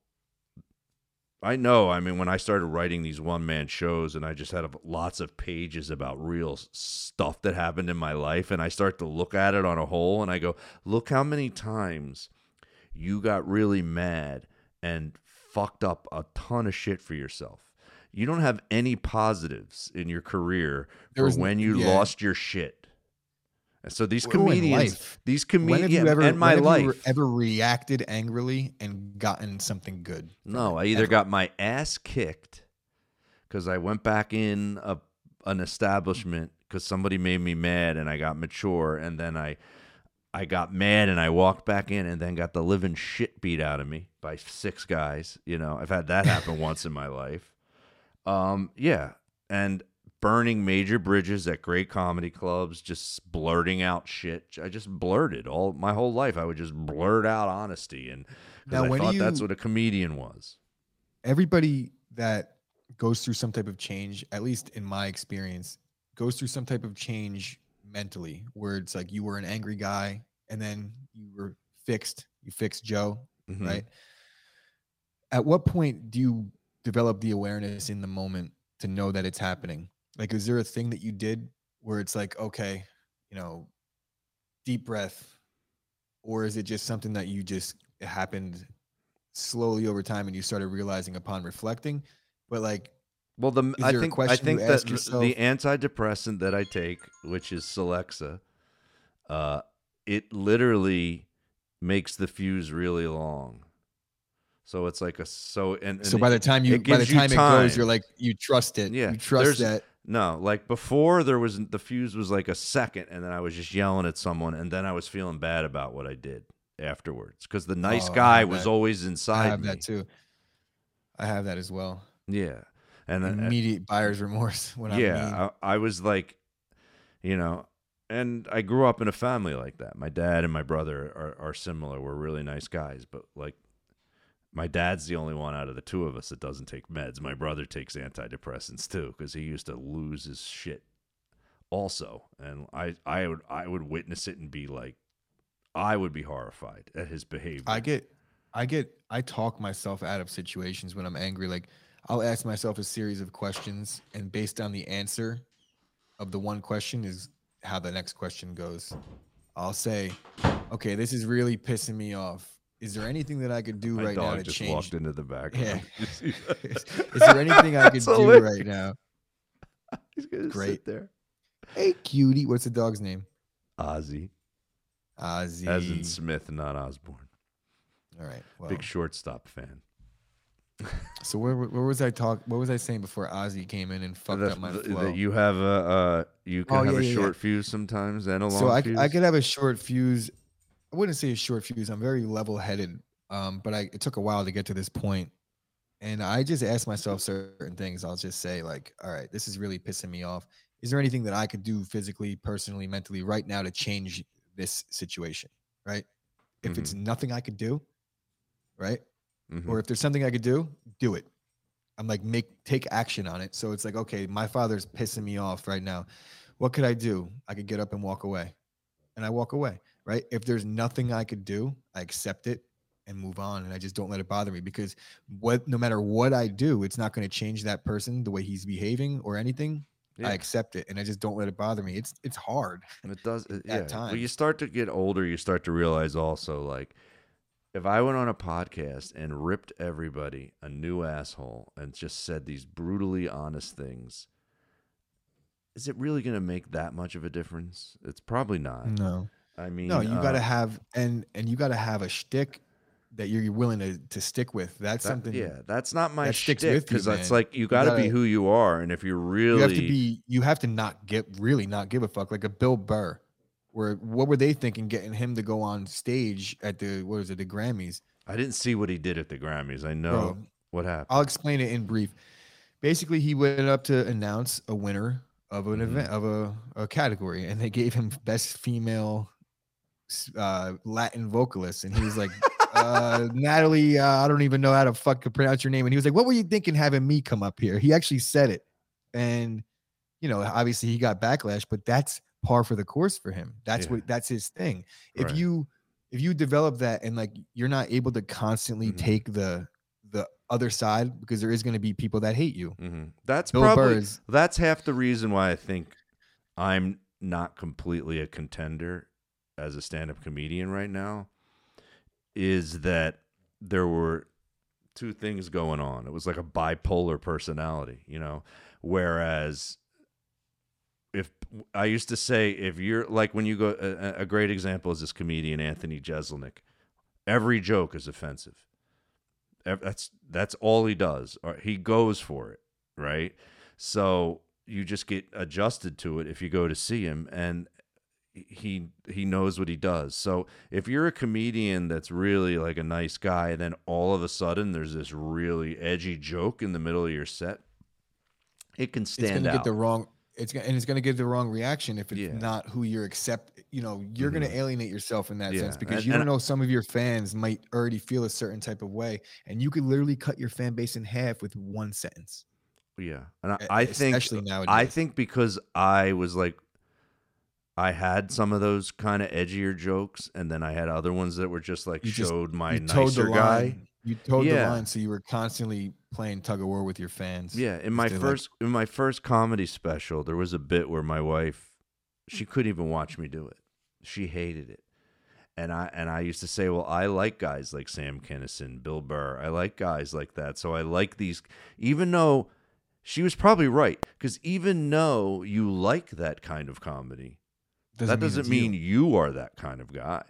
I know, I mean when I started writing these one man shows and I just had lots of pages about real stuff that happened in my life and I start to look at it on a whole and I go, "Look how many times you got really mad and fucked up a ton of shit for yourself. You don't have any positives in your career There for when you yeah. lost your shit. And so these comedians, these comedians, ever and my when have life. you ever reacted angrily and gotten something good? No. I either Ever. got my ass kicked because I went back in a, an establishment because somebody made me mad and I got mature, and then I I got mad and I walked back in and then got the living shit beat out of me by six guys. You know, I've had that happen once in my life. Um, yeah, and burning major bridges at great comedy clubs, just blurting out shit. I just blurted all my whole life. I would just blurt out honesty and because Now, I thought that's what a comedian was. everybody that goes through some type of change, at least in my experience, goes through some type of change mentally where it's like you were an angry guy and then you were fixed, you fixed Joe, Mhm. right? At what point do you develop the awareness in the moment to know that it's happening? Like, is there a thing that you did where it's like, okay, you know, deep breath, or is it just something that you just it happened slowly over time and you started realizing upon reflecting? But like, Well, the I think I think that the- antidepressant that I take, which is Celexa, uh, it literally makes the fuse really long. So it's like a so and, so by the time you by the you time it goes, you're like you trust it. Yeah, you trust that. no like before there was the fuse was like a second, and then I was just yelling at someone, and then I was feeling bad about what I did afterwards because the nice Oh, guy was that. always inside. I have me. that too. I have that as well. Yeah, and then uh, Immediate buyer's remorse [LAUGHS] when yeah I, I was like you know and i grew up in a family like that. My dad and my brother are, are similar. We're really nice guys but like my dad's the only one out of the two of us that doesn't take meds. My brother takes antidepressants too because he used to lose his shit also. And i i would i would witness it and be like i would be horrified at his behavior. I get, I get, I talk myself out of situations when I'm angry. Like I'll ask myself a series of questions, and based on the answer of the one question is how the next question goes. I'll say, okay, this is really pissing me off. Is there anything that I could do my right now to just change? walked into the back Yeah. [LAUGHS] is, [LAUGHS] is there anything I could do hilarious. right now? [LAUGHS] he's gonna Great. sit there Hey, cutie. What's the dog's name? ozzy Ozzy. as in smith not osbourne All right. Well, Big shortstop fan. [LAUGHS] so where, where was I talk? What was I saying before Ozzy came in and fucked up my that you have a uh, you can Oh, have yeah, a yeah, yeah. short fuse sometimes and a long so I, fuse. I could have a short fuse. I wouldn't say a short fuse. I'm very level headed. Um, but I, it took a while to get to this. And I just asked myself certain things. I'll just say, like, all right, this is really pissing me off. Is there anything that I could do physically, personally, mentally right now to change this situation? Right. If it's nothing I could do, right? Mhm. Or if there's something I could do, do it. I'm like, make take action on it. So it's like, okay, my father's pissing me off right now. What could I do? I could get up and walk away. And I walk away, right? If there's nothing I could do, I accept it and move on. And I just don't let it bother me because what no matter what I do, it's not going to change that person the way he's behaving or anything. Yeah. I accept it and I just don't let it bother me. It's it's hard. And it does. It, at yeah. When you start to get older, you start to realize also like if I went on a podcast and ripped everybody a new asshole and just said these brutally honest things, is it really going to make that much of a difference? It's probably not. No, I mean, no, you uh, got to have and and you got to have a shtick that you're willing to to stick with. That's that- something. yeah, that's not my that sticks shtick with you, because that's like you got to be who you are, and if you're really you have to be. You have to not get really not give a fuck like a Bill Burr. Where what were they thinking getting him to go on stage at the what was it the Grammys? I didn't see what he did at the Grammys. I know Bro, what happened. I'll explain it in brief. Basically, he went up to announce a winner of an Mhm. event of a, a category, and they gave him best female uh, Latin vocalist, and he was like, [LAUGHS] uh, "Natalie, uh, I don't even know how to fucking pronounce your name." And he was like, "What were you thinking having me come up here?" He actually said it, and you know, obviously he got backlash, but that's par for the course for him. That's Yeah. what that's his thing. If Right. you if you develop that and like you're not able to constantly Mhm. take the the other side because there is going to be people that hate you. hmm That's Bill probably Burr is- that's half the reason why I think I'm not completely a contender as a stand-up comedian right now. Is that there were two things going on. It was like a bipolar personality, you know. Whereas I used to say if you're like when you go a, a great example is this comedian Anthony Jeselnik. Every joke is offensive. That's that's all he does. He goes for it, right? So you just get adjusted to it if you go to see him and he he knows what he does. So if you're a comedian that's really like a nice guy, then all of a sudden there's this really edgy joke in the middle of your set, it can It's stand to out. get the wrong. It's and it's going to get the wrong reaction if it's Yeah. not who you're accept. You know, you're going Mhm. to alienate yourself in that sense because and- you don't know some of your fans might already feel a certain type of way, and you could literally cut your fan base in half with one sentence. Yeah, and I, I think especially I nowadays. think because I was like, I had some of those kind of edgier jokes, and then I had other ones that were just like You just- showed my you towed nicer the guy. You towed the line, so you were constantly playing tug of war with your fans. Yeah, in my to, like- first in my first comedy special, there was a bit where my wife, she couldn't even watch me do it. She hated it. And I and I used to say, well, I like guys like Sam Kinison, Bill Burr. I like guys like that. So I like these even though she was probably right because even though you like that kind of comedy, that doesn't mean you. you. are that kind of guy.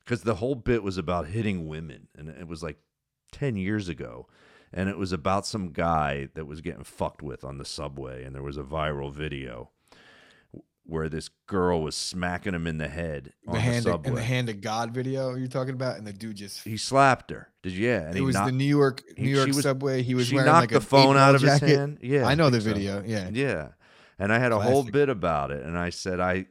Because the whole bit was about hitting women, and it was like ten years ago, and it was about some guy that was getting fucked with on the subway, and there was a viral video where this girl was smacking him in the head on the the, hand of, subway. and the hand of God video you're talking about, and the dude just he slapped her. Did you? Yeah, and it he was knocked, the New York New York was- subway. He was she wearing knocked like the phone out of his hand. Yeah, I know the think so. video. Yeah, Yeah. And I had a whole bit about it. And I said, I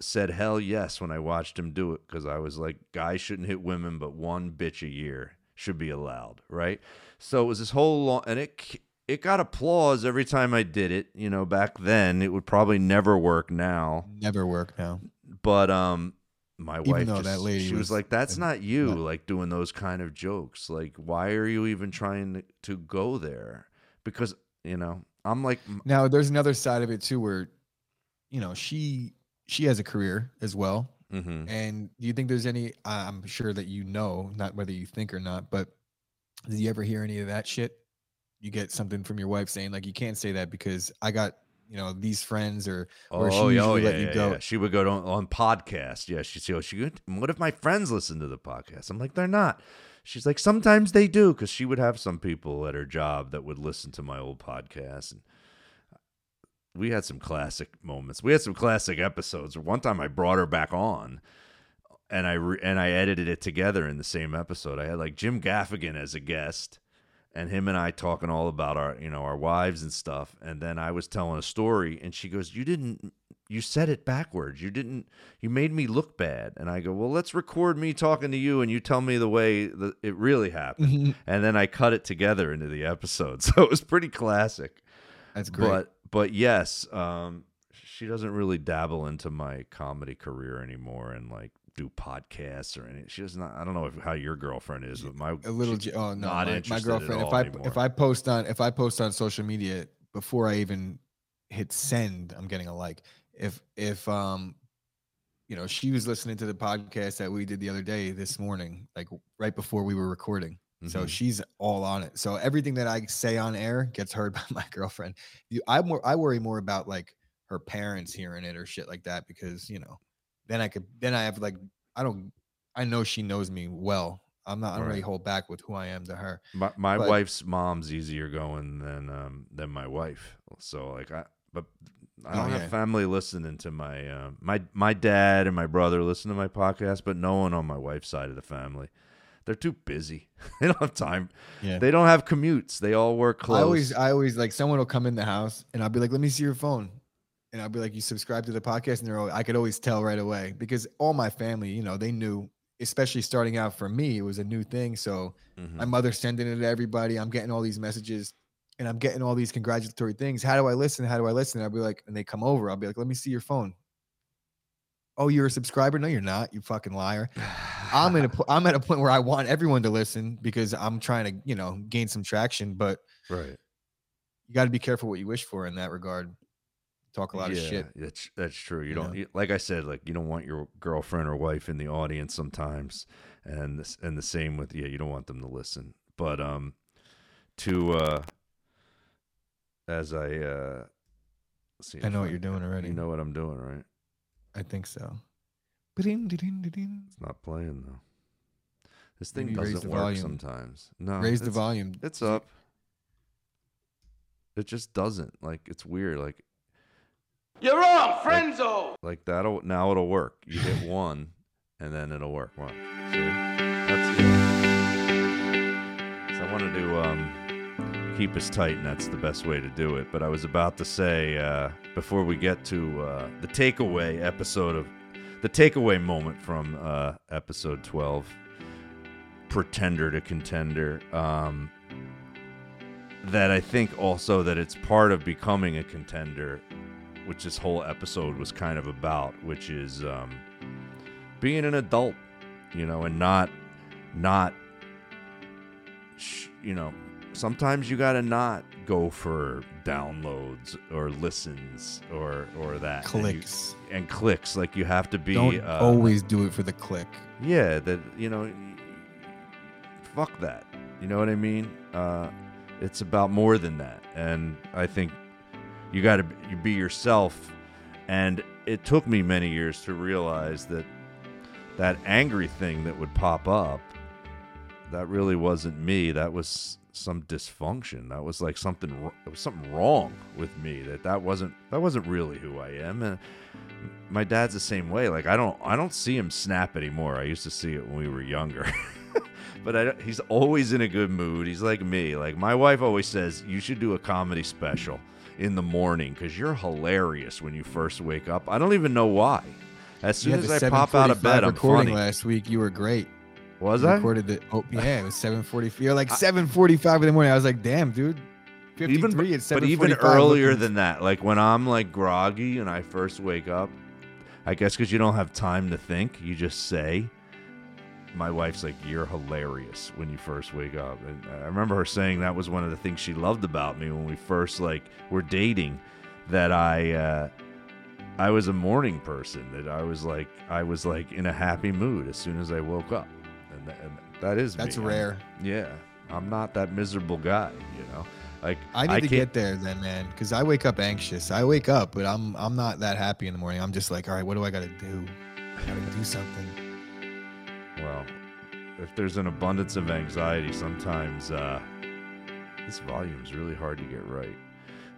said, hell yes, when I watched him do it, because I was like, guys shouldn't hit women, but one bitch a year should be allowed. Right. So it was this whole long, and it, it got applause every time I did it. You know, back then it would probably never work now. never work now. But, um, my Even wife, just, that lady she was, was like, "That's not you, like doing those kind of jokes. Like, why are you even trying to go there?" Because you know, I'm like, Now there's another side of it too, where you know she she has a career as well. mhm. And do you think there's any? I'm sure that you know, not whether you think or not, but did you ever hear any of that shit? You get something from your wife saying like, "You can't say that because I got you know these friends," or or she oh, yeah, oh, yeah, let you go. yeah. She would go to, on podcast. Yeah, she'd say, "Oh, she good. What if my friends listen to the podcast?" I'm like, "They're not." She's like, "Sometimes they do," because she would have some people at her job that would listen to my old podcast, and we had some classic moments. We had some classic episodes. One time, I brought her back on, and I re- and I edited it together in the same episode. I had like Jim Gaffigan as a guest and him and I talking all about our, you know, our wives and stuff. And then I was telling a story, and she goes, "You didn't, you said it backwards. You didn't, you made me look bad." And I go, "Well, let's record me talking to you, and you tell me the way that it really happened." and then I cut it together into the episode, [LAUGHS] so it was pretty classic. That's great. But, but yes, um, she doesn't really dabble into my comedy career anymore, and like do podcasts or any. She does not. I don't know if, how your girlfriend is, but my a little. Oh no, not my, my girlfriend. If I anymore. if I post on if I post on social media before I even hit send, I'm getting a like. If if um, you know, she was listening to the podcast that we did the other day this morning, like right before we were recording. So Mhm. she's all on it. So everything that I say on air gets heard [LAUGHS] by my girlfriend. You, I more I worry more about like her parents hearing it or shit like that because you know then I could then I have like I don't I know she knows me well. I'm not I don't really hold back with who I am to her. My my But- wife's mom's easier going than um than my wife. So like I but I Oh, don't yeah. have family listening to my uh, my my dad and my brother listen to my podcast, but no one on my wife's side of the family. They're too busy. [LAUGHS] they don't have time. Yeah. They don't have commutes. They all work close. I always I always like someone will come in the house and I'll be like, let me see your phone. And I'll be like, you subscribe to the podcast, and they're all, I could always tell right away because all my family, you know, they knew, especially starting out for me, it was a new thing. So Mhm. my mother's sending it to everybody. I'm getting all these messages and I'm getting all these congratulatory things. How do I listen? How do I listen? I'll be like, and they come over. I'll be like, let me see your phone. Oh, you're a subscriber? No, you're not. You fucking liar. I'm in a I'm at a point where I want everyone to listen because I'm trying to, you know, gain some traction, but right. you got to be careful what you wish for in that regard. Talk a lot of shit. That's that's true. You you don't you- like I said, like you don't want your girlfriend or wife in the audience sometimes, and this, and the same with yeah, you don't want them to listen. But um, to uh, as I uh, see, I know if what you're doing already. You know what I'm doing, right? I think so. Ba-ding, da-ding, da-ding. It's not playing though. This thing Maybe doesn't the work volume. sometimes. No, Raise the volume. It's up. It just doesn't. Like it's weird. Like You're wrong, friendzo. like that'll now it'll work. You hit [LAUGHS] one, and then it'll work. Watch. See? That's. So I wanted to um, keep us tight, and that's the best way to do it. But I was about to say uh, before we get to uh, the takeaway episode of the takeaway moment from uh, episode twelve, pretender to contender. Um, that I think also that it's part of becoming a contender which this whole episode was kind of about, which is um, being an adult, you know, and not, not, sh- you know, sometimes you gotta not go for downloads or listens or or that and you- Clicks. and, clicks. Like you have to be Don't uh, always do it for the click. yeah, that you know, fuck that. You know what I mean? Uh, it's about more than that, and I think you got to you be yourself. And it took me many years to realize that that angry thing that would pop up, that really wasn't me. That was some dysfunction. That was like something. It was something wrong with me. That that wasn't that wasn't really who I am. And my dad's the same way. Like I don't I don't see him snap anymore. I used to see it when we were younger. [LAUGHS] but I, he's always in a good mood. He's like me. Like my wife always says, you should do a comedy special in the morning because you're hilarious when you first wake up. I don't even know why. As soon had as I pop out of bed, I'm recording funny. last week. You were great. Was You I? recorded the oh yeah, it was seven forty. You're like seven forty five in the morning. I was like, damn, dude. Even but even earlier than that, like when I'm like groggy and I first wake up, I guess because you don't have time to think, you just say. My wife's like, "You're hilarious when you first wake up," and I remember her saying that was one of the things she loved about me when we first like were dating. That I, uh, I was a morning person. That I was like, I was like in a happy mood as soon as I woke up, and, that, and that is That's me. I'm- rare. yeah, I'm not that miserable guy, you know. Like I need to get there then, man, because I wake up anxious. I wake up, but I'm I'm not that happy in the morning. I'm just like, all right, what do I got to do? I got to do something. Well, if there's an abundance of anxiety, sometimes uh, this volume is really hard to get right.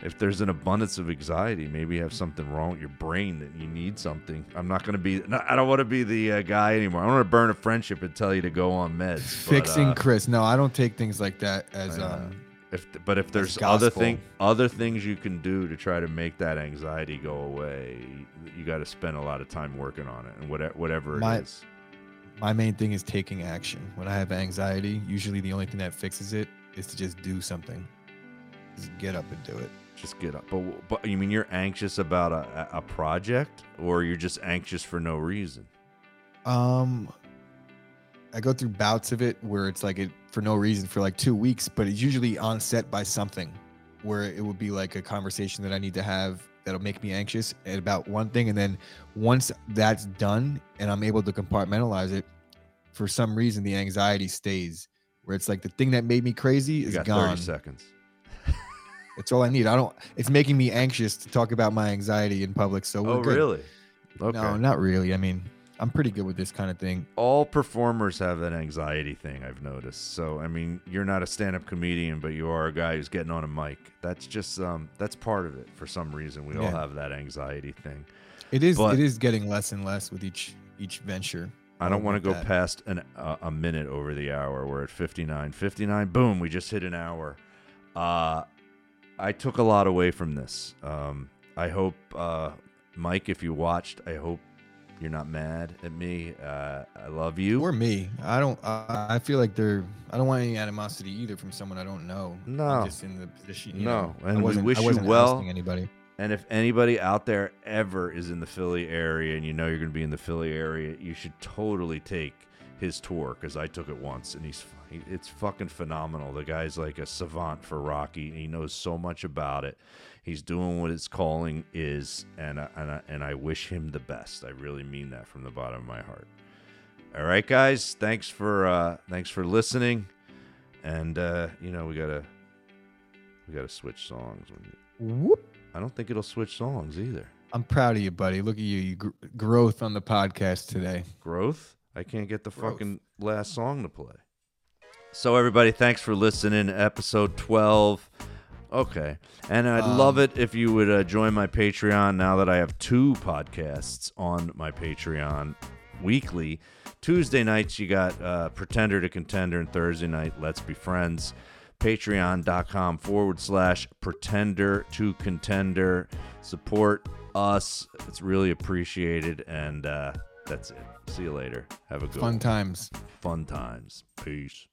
If there's an abundance of anxiety, maybe you have something wrong with your brain that you need something. I'm not going to be. no, I don't want to be the uh, guy anymore. I don't want to burn a friendship and tell you to go on meds. but, Fixing uh, Chris. No, I don't take things like that as um. if but if there's other thing other things you can do to try to make that anxiety go away, you got to spend a lot of time working on it and whatever whatever My- it is. My main thing is taking action. When I have anxiety, usually the only thing that fixes it is to just do something. Just get up and do it. Just get up. But but you mean you're anxious about a, a project, or you're just anxious for no reason? Um, I go through bouts of it where it's like it for no reason for like two weeks, but it's usually onset by something where it would be like a conversation that I need to have that'll make me anxious about one thing. And then once that's done and I'm able to compartmentalize it, for some reason the anxiety stays where it's like the thing that made me crazy is got gone. thirty seconds. [LAUGHS] It's all I need. I don't. It's making me anxious to talk about my anxiety in public. So we're oh, good. really? Okay. No, not really. I mean, I'm pretty good with this kind of thing. All performers have that anxiety thing. I've noticed. So, I mean, you're not a stand-up comedian, but you are a guy who's getting on a mic. That's just um, that's part of it. For some reason, we all have that anxiety thing. It is. But- it is getting less and less with each each venture. I don't want to go that. past an, uh, a minute over the hour. We're at 59. 59, boom, we just hit an hour. Uh, I took a lot away from this. Um, I hope, uh, Mike, if you watched, I hope you're not mad at me. Uh, I love you. Or me. I don't. Uh, I feel like they're. I don't want any animosity either from someone I don't know. I'm No. just in the position. No, know, and I we wish I you well. Anybody? And if anybody out there ever is in the Philly area and you know you're going to be in the Philly area, you should totally take his tour because I took it once and he's he, it's fucking phenomenal. The guy's like a savant for Rocky. And he knows so much about it. He's doing what his calling is, and I, and I, and I wish him the best. I really mean that from the bottom of my heart. All right, guys. Thanks for uh, thanks for listening, and uh, you know we gotta we gotta switch songs. Whoop. I don't think it'll switch songs either. I'm proud of you, buddy. Look at you. You gr- growth on the podcast today. Growth? I can't get the Growth. fucking last song to play. So everybody, thanks for listening. Episode 12. Okay. And I'd Um, love it if you would uh, join my Patreon now that I have two podcasts on my Patreon weekly. Tuesday nights, you got uh, Pretender to Contender, and Thursday night, Let's Be Friends. Patreon.com forward slash Pretender to Contender. Support us. It's really appreciated. And uh, that's it. See you later. Have a good Fun one. times. Fun times. Peace.